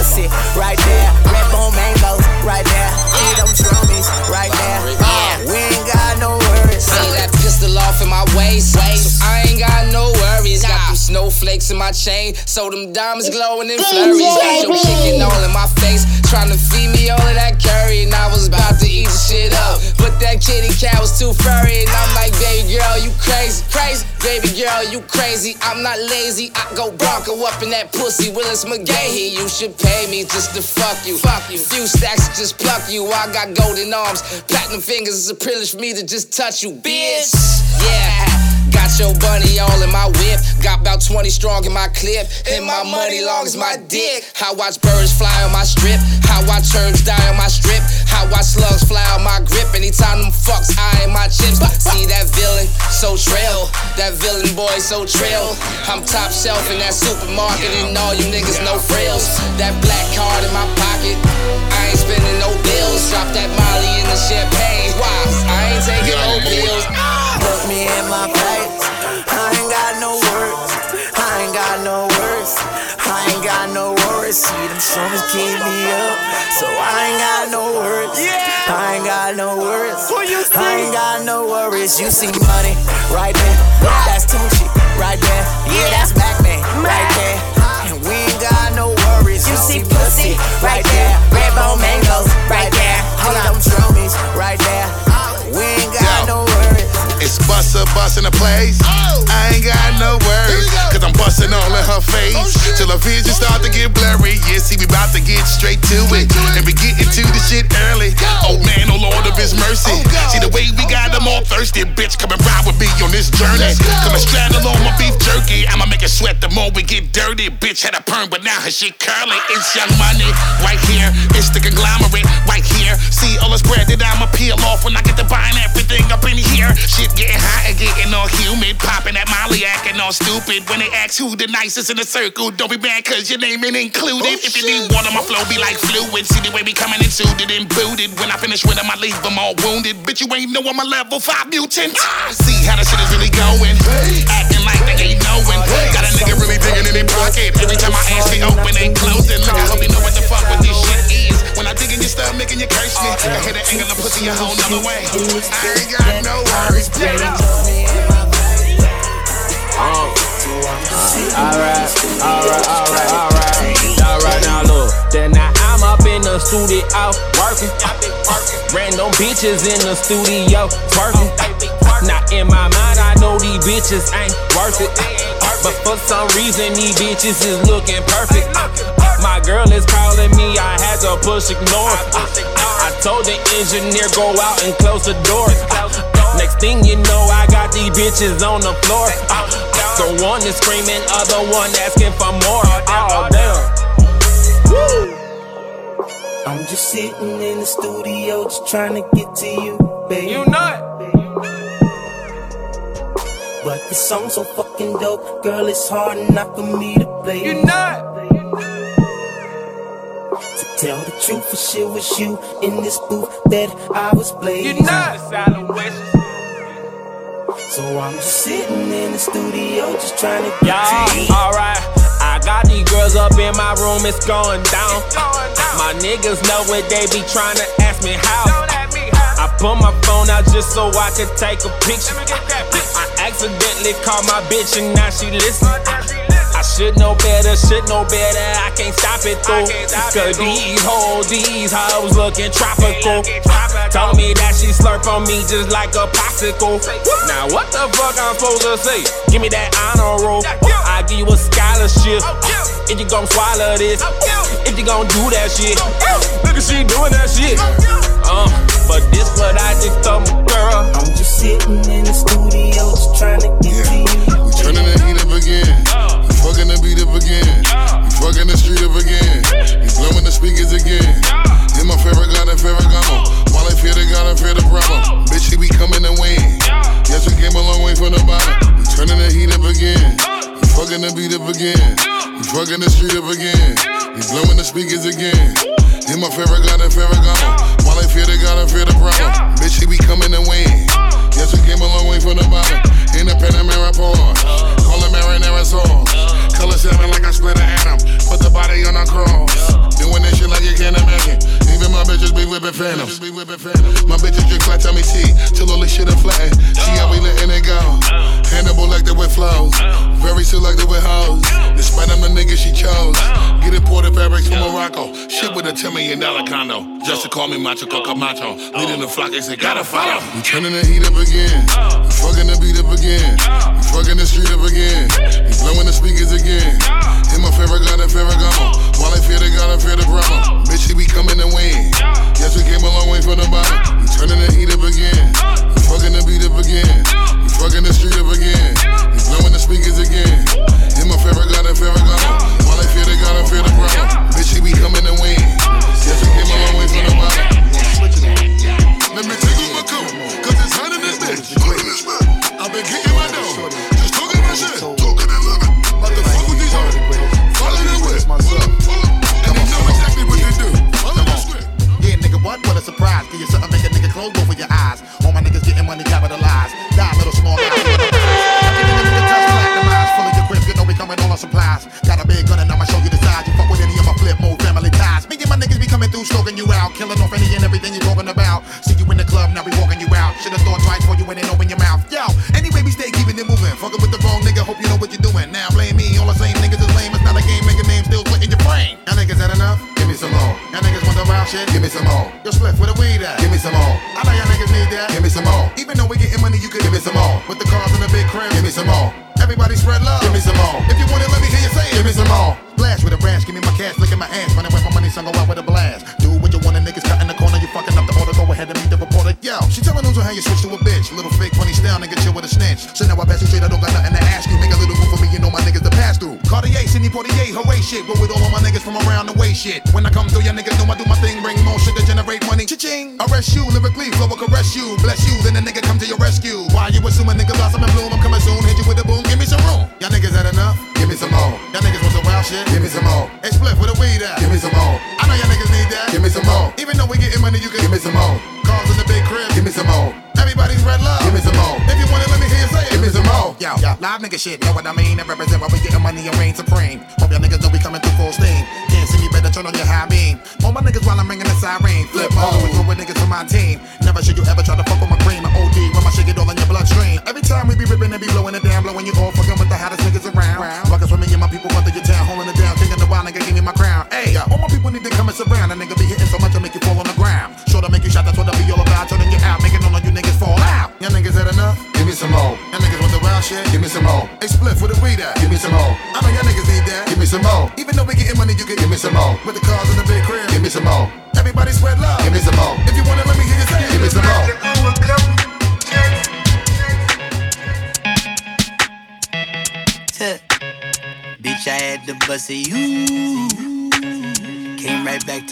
pussy right there. in my chain. So them diamonds glowing in flurries. Got your kicking all in my face. Trying to feed me all of that curry. And I was about to eat the shit up. But that kitty cat was too furry. And I'm like, baby girl, you crazy. Crazy. Baby girl, you crazy. I'm not lazy. I go Bronco up in that pussy. Willis McGahee. You should pay me just to fuck you. Fuck you. Few stacks just pluck you. I got golden arms. Platinum fingers. It's a privilege for me to just touch you, bitch. Yeah. Got your bunny all in my whip. Got about 20 strong in my clip. And my money long as my dick. How I watch birds fly on my strip. How I turns die on my strip. How I slugs fly on my grip. Anytime them fucks, I ain't my chips. See that villain, so trail. That villain boy, so trail. I'm top shelf in that supermarket. And all you niggas, no frills. That black card in my pocket. I ain't spending no bills. Drop that Molly in the champagne. Why? I ain't taking no pills. Look me in my face. I ain't got no words. I ain't got no words. I ain't got no worries. See them shoulders keep me up. So I ain't got no words. I ain't got no words. I ain't got no worries. You see money right there. That's Tucci right there. Yeah, that's Mac Man right there. And we ain't got no worries. You see pussy right there. Red bone mangoes right there. Hold on, drummies right there. Bus a bus in a place. I ain't got no worries, cause I'm busting all in her face. Till her vision start to get blurry. Yeah, see, we about to get straight to it. And we getting to the shit early. Oh man, oh Lord of his mercy. See the way we got them all thirsty, bitch. Come and ride with me on this journey. Come and straddle on my beef jerky. I'ma make it sweat the more we get dirty. Bitch had a perm, but now her shit curly. It's young money right here. It's the conglomerate right here. See all this bread that I'ma peel off when I get to buying everything up in here. Shit getting hot and getting all humid. Popping that molly acting all stupid. When they ask who the nicest in the circle, don't be mad cause your name ain't included. if you need one of my flow, be like fluid. See the way we coming in suited and booted. When I finish with them, I leave them all wounded. Bitch, you ain't know I'm a level 5 mutant. Ah, See how the shit is really going. Acting like they ain't knowing. Got a nigga really digging in their pocket. Every time I ask, they open, ain't closing. Look, I hope you know what the fuck with this shit is. When I dig in, you stuff, making you curse me. I hit an angle and pussy a whole nother way. I ain't got no worries, Uh, alright, alright, alright, alright. Alright, now look. Then now I'm up in the studio working. Random bitches in the studio working. Now in my mind, I know these bitches ain't worth it. But for some reason, these bitches is looking perfect. My girl is calling me, I had to push ignore. I told the engineer go out and close the door. Next thing you know, I got these bitches on the floor. Uh, so one is screaming, other one asking for more. Oh damn. I'm just sitting in the studio, just trying to get to you, baby. You not. But the song's so fucking dope, girl, it's hard enough for me to play. You know To tell the truth, for sure was you in this booth that I was blazing. You not. know So I'm just sitting in the studio, just trying to get Yeah, to you. alright. I got these girls up in my room, it's going down. My niggas know what they be trying to ask me how. I put my phone out just so I could take a picture. I accidentally called my bitch and oh, now she listen. I should know better, should know better. I can't stop it though. Cause these hoes, these hoes looking tropical. Told me that she slurp on me just like a popsicle. Now what the fuck I'm supposed to say? Give me that honor roll. I give you a scholarship. If you gon' swallow this, if you gon' do that shit. Look at she doing that shit. Uh, but this what I just told my girl. I'm just sitting in the studio, just trying to get to you. We turning the heat up again. We fucking the beat up again. We fucking the street up again. We blowing the speakers again. In my favorite God and favorite gamo. While I fear the God and fear the problem. Bitch, he be coming to win. Yes, we came a long way from the bottom. We turning the heat up again. We fucking the beat up again. We fucking the street up again. We blowing the speakers again. In my favorite God and favorite gamo. While I fear the God and fear the problem. Bitch, he be coming to win. Yes, we came a long way from the bottom. In the Panamera pause. Color seven like I split an atom. Put the body on a cross. Doing this shit like you can't imagine. Even my bitches be whipping phantoms. My bitches just flat tummy tea. Till all this shit are flattened. See how we letting it go. Hannibal like with flows. Very selective with hoes. Despite them the niggas she chose. Get imported fabrics from Morocco. Shit with a $10 million condo. Just to call me Macho Camacho. Leading the flock, they say gotta follow. We turning the heat up again. We fucking the beat up again. We fucking the street up again. We blowing the speakers again. In my favorite favorite gamo. While I fear the and fear the problem. Bitch, he be coming to win. Yes, we came a long way from the bottom. We turning the heat up again. We fucking the beat up again. We fucking the street up again. We blowing the speakers again. In my God and gamo. While I fear the God and fear the problem. Bitch, he be coming to win. Yes, we came a long way from the bottom. Let me surprise. Give you something, make a nigga close of your eyes. All my niggas getting money capitalized. Die, little small guy. Full of your crib, you know we coming all on supplies. Got a big gun and I'ma show you the size. You fuck with any of my Flipmode family ties. Me and my niggas be coming through, stroking you out, killing off any and everything you talking about.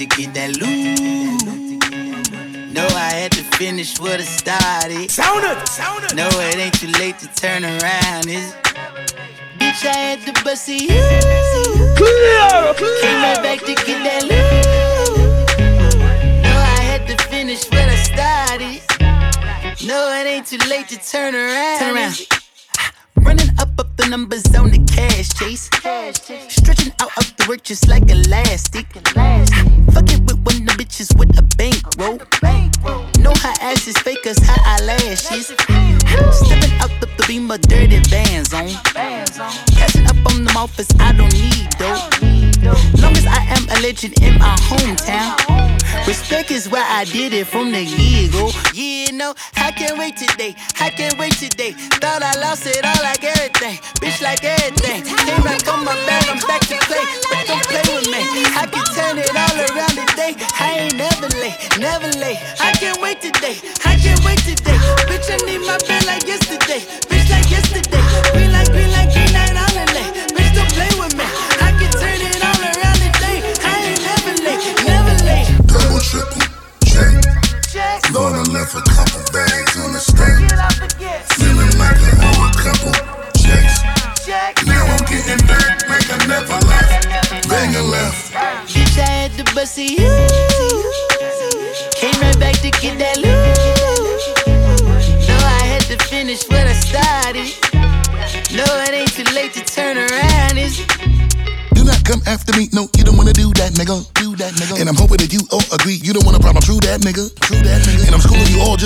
to get that loot. No, I had to finish what I started. Sound it, sound it. No, it ain't too late to turn around, is? Bitch, I had to bust it. Clear, clear. Came right back to get that loot.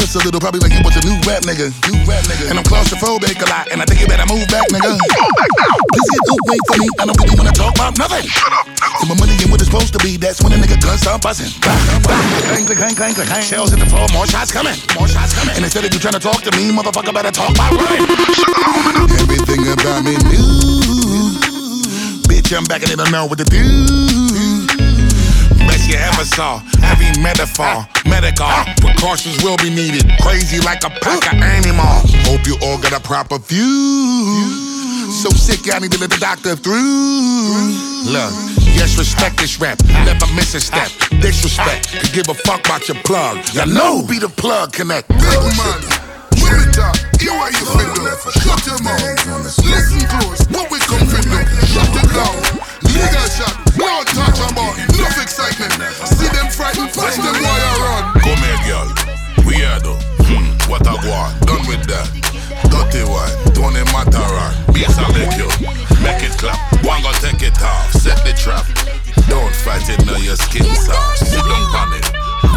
face a little, probably like you was a new rap nigga. New rap nigga. And I'm claustrophobic a lot, and I think you better move back, nigga. Move back now. Please get away from me. I don't really wanna talk about nothing. Shut up. My money ain't what it's supposed to be. That's when a nigga gun start buzzing. Clang, clang, clang, clang, clang. Shells hit the floor, more shots coming, more shots coming. And instead of you trying to talk to me, motherfucker, better talk about running. Everything about me new. Bitch, I'm back and they don't know what to do. Best you ever saw. Every metaphor medical. Ah. Precautions will be needed. Crazy like a pack of animals. Hope you all got a proper view. So sick, I need to let the doctor through. Look, yes, respect this rap. Never miss a step. Disrespect. Give a fuck about your plug. Y'all know be the plug connect. Big money. You are your finger. Shut up. Listen close. What we come finna. Shut down. Don't talk about enough excitement. See them frightened, push them while run. Come here, girl. We Weirdo. though. what a guan. Done with that. Dirty one. Don't it matter. Bass I make you. Make it clap. One go take it off. Set the trap. Don't fight it now, your skin's off. Sit down on it.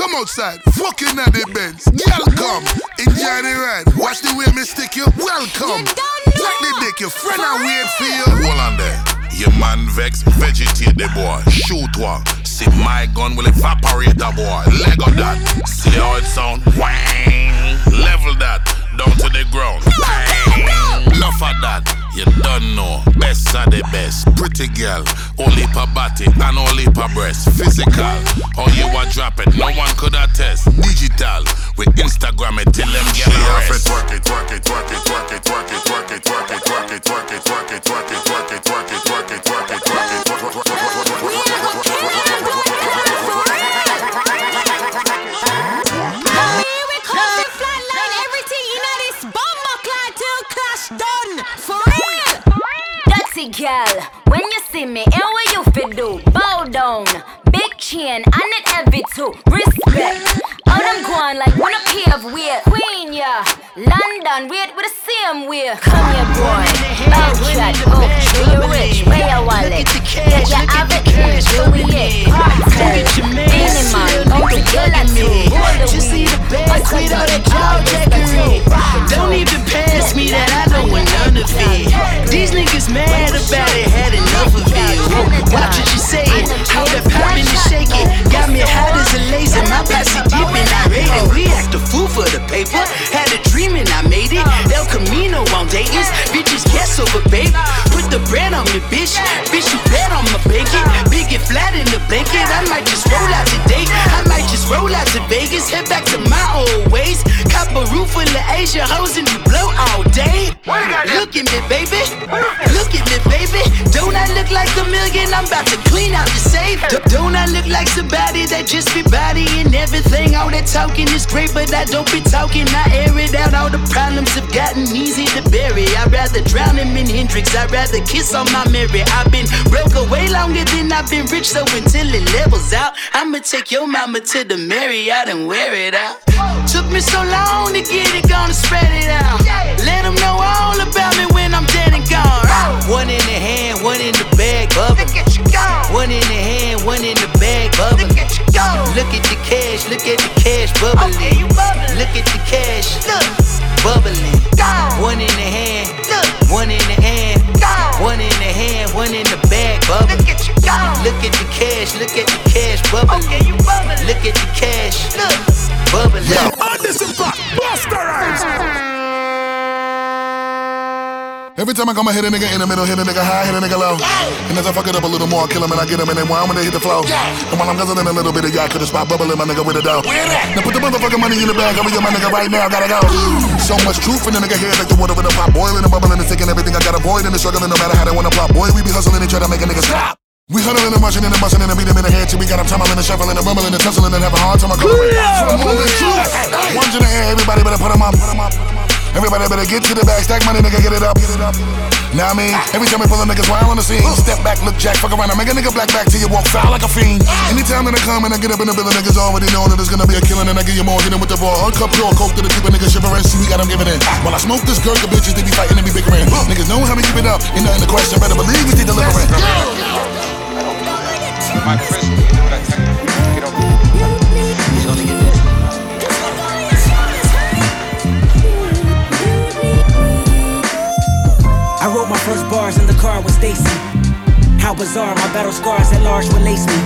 Come outside, fucking at the Benz. Girl, come, enjoy the ride. Watch the way me stick you. Welcome. Like the dick, your friend I wait for you. Hold on there. Your man vex, vegetate the boy. Shoot one. See my gun will evaporate the boy. Leg of that. See how it sound? Wang. Level that. Down to the ground. Bang. Enough of that. You don't know. Best of the best. Pretty girl. Only per body and only per breast. Physical. How you a drop it. No one could attest. Digital. We Instagram it till them get arrested. Twerk it, twerk it, twerk it, twerk it, twerk it, twerk it, twerk it, twerk it, twerk it, twerk it, twerk it, twerk it, twerk it, twerk it, twerk it, twerk it, twerk Dirty girl, when you see me, and what you fit do? Bow down, big chin, I need every two. Respect. Them going like wanna pave way. Queen, yeah. London, weird with the same weird. Come here, boy. Outshot, oh, do you rich? Where your wallet? Yeah, you have it, do we it? Minimal, oh, the girl at you. Just see the best with all that jaw jackery. Don't even pass me that, I don't want none of it. These niggas mad about it, had enough of it. Watch what you saying, how that poppin' and shaking. Got me hot as a laser, my posse dipping, I rate it. We act a fool for the paper, had a dream and I made it. El Camino on Dayton's, guess over, baby. Put the bread on me, bitch. Bitch, you bet on my bacon. Big and flat in the blanket, I might just roll out today. I might just roll out to Vegas, head back to my old ways. Cop a roof full of Asia hoes and you blow all day. Look at me, baby. Look at me, baby. Don't I look like a million? I'm about to clean out the safe. Don't I look like somebody that just be bodying everything? All that talking is great, but I don't be talking. I air it out. All the problems have gotten easy to bury. I'd rather drown him in Hendrix. I'd rather kiss on my Mary. I've been broke away longer than I've been rich, so until it levels out, I'ma take your mama to the Marriott and wear it out. Took me so long to get it, gonna spread it out. Let them know all about me when I'm dead and gone. One in the hand, one in the bag, bubble. One in the hand, one in the bag, bubble. Look at the cash, look at the cash bubbling. Look at the cash, bubbling. One in the hand, one in the hand, one in the hand, one in the bag, bubbling. Look at the cash, look at the cash bubbling. Look at the cash, bubbling. Anderson Paak, Busta Rhymes. Every time I come, I hit a nigga in the middle, hit a nigga high, hit a nigga low. And as I fuck it up a little more, I kill him and I get him, and then while when they hit the flow. And while I'm guzzling a little bit of y'all, could have spot bubbling my nigga with a dough. Now put the motherfucking money in the bag, I'm with my nigga right now, gotta go. So much truth in the nigga head, like the water in the pot, boiling and bubbling and taking everything I got avoid and the struggling, no matter how they wanna plot. Boy, we be hustling and try to make a nigga stop. We huddling and marching and busting and beat him in the head till we got him tumbling and shuffling and rumbling and tussling and have a hard time coloring. From all this truth, ones in the air, everybody better put 'em up. Put 'em up. Everybody better get to the bag, stack money, nigga, get it up. Get it up. Now I mean, every time we pull a niggas wild on the scene, step back, look jack, fuck around, I make a nigga black back till you walk foul like a fiend. Anytime that I come and I get up in the building, niggas already know that there's gonna be a killing and I give you more, hit 'em with the raw, uncut pure coke to the keep a nigga shivering, see we got 'em giving in. While I smoke this girl, the bitches they be fighting and be bickering. Niggas know how we keep it up, ain't nothing to question, better believe we stay delivering. My Chris, bars in the car with Stacy. How bizarre, my battle scars at large lace me.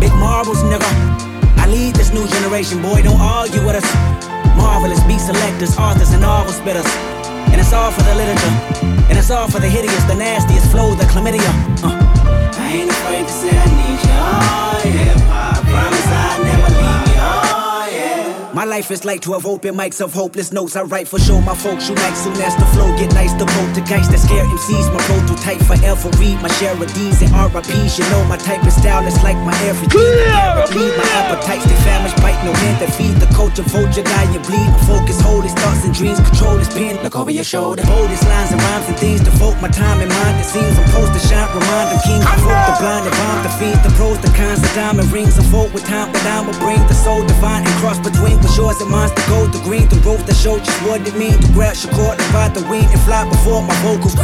Big marbles, nigga. I lead this new generation, boy, don't argue with us. Marvelous beat selectors, authors, and novel spitters. And it's all for the literature. And it's all for the hideous, the nastiest flow, the chlamydia. Uh. I ain't afraid to say I need you. Oh, yeah. I promise I'll never My life is like 12 open mics of hopeless notes. I write for show my folks you like soon as the flow get nice. The poltergeist that scare MCs. My prototype forever read my share of D's and RIPs. You know my type of style is like my everything. Bleed my appetites, they famished, bite no hand that feed the culture. vote Vulture, die you bleed. My Focus, hold his thoughts and dreams. Control his pen. Look over your shoulder. Hold his lines and rhymes and things. Devote my time and mind. It seems I'm supposed to shine. Remind them king. Provoke the blind and bomb the fiends. The pros, the cons, the diamond rings. Unfold with time, but I will bring the soul divine and cross between what's yours and mine. The gold, the green, the rope that showed just what it mean to grab your cord and ride the wind and fly before my vocals.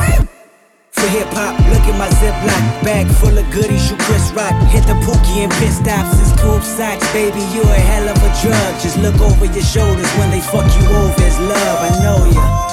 for hip hop. Look at my Ziploc bag full of goodies. You Chris Rock. Hit the Pookie and pit stops and scoop socks. Baby, you a hell of a drug. Just look over your shoulders when they fuck you over. It's love, I know ya.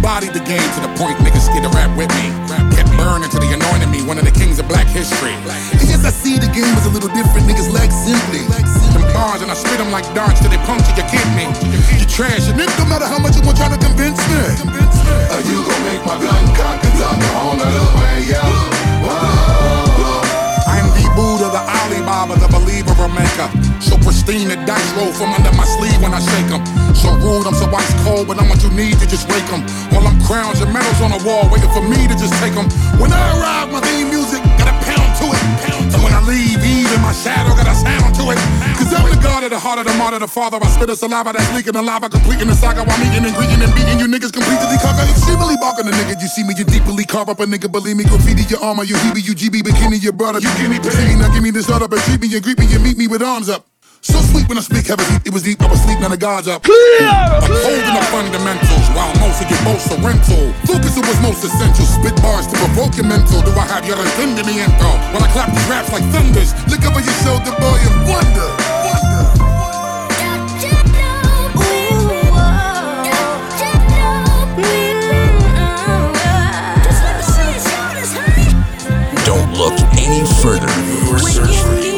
Bodied the game to the point niggas scared to rap with me. Kept burning till they anointed me one of the kings of black history. And yes, I see the game is a little different, niggas lack simply. Them bars and I spit them like darts till they puncture your kidney. You trash, and it no matter how much you want trying to convince me. Are uh, you gon' make my gun cock and talk a whole nother way, yo? I'm the Buddha, Alibaba, the believer, a maker. So pristine, the dice roll from under my sleeve when I shake 'em. So rude, I'm so ice cold, but I'm what you need to just rake 'em. While I'm crowns and medals on the wall, waiting for me to just take 'em. When I arrive, my theme music got a pound to it. And when I leave, even my shadow got a sound to it. I'm god of the heart of the martyr, the father. I spit a saliva that's leaking the lava, completing the saga while meeting and greeting and beating you niggas completely conquer. Extremely barking the nigga. You see me, you deeply carve up a nigga. Believe me, graffiti your armor, you heebie, you GB, bikini, your brother. You give me pain, now give me this up and treat me and greet me and meet me with arms up. So sweet when I speak heavy, it was deep, I was sleep, now the God's up. Upholding the fundamentals, while most of you boast a rental. Focus on what's most essential, spit bars to provoke your mental. Do I have your in the info? While I clap these raps like thunders, look over your shoulder, boy, and wonder. Don't look any further for search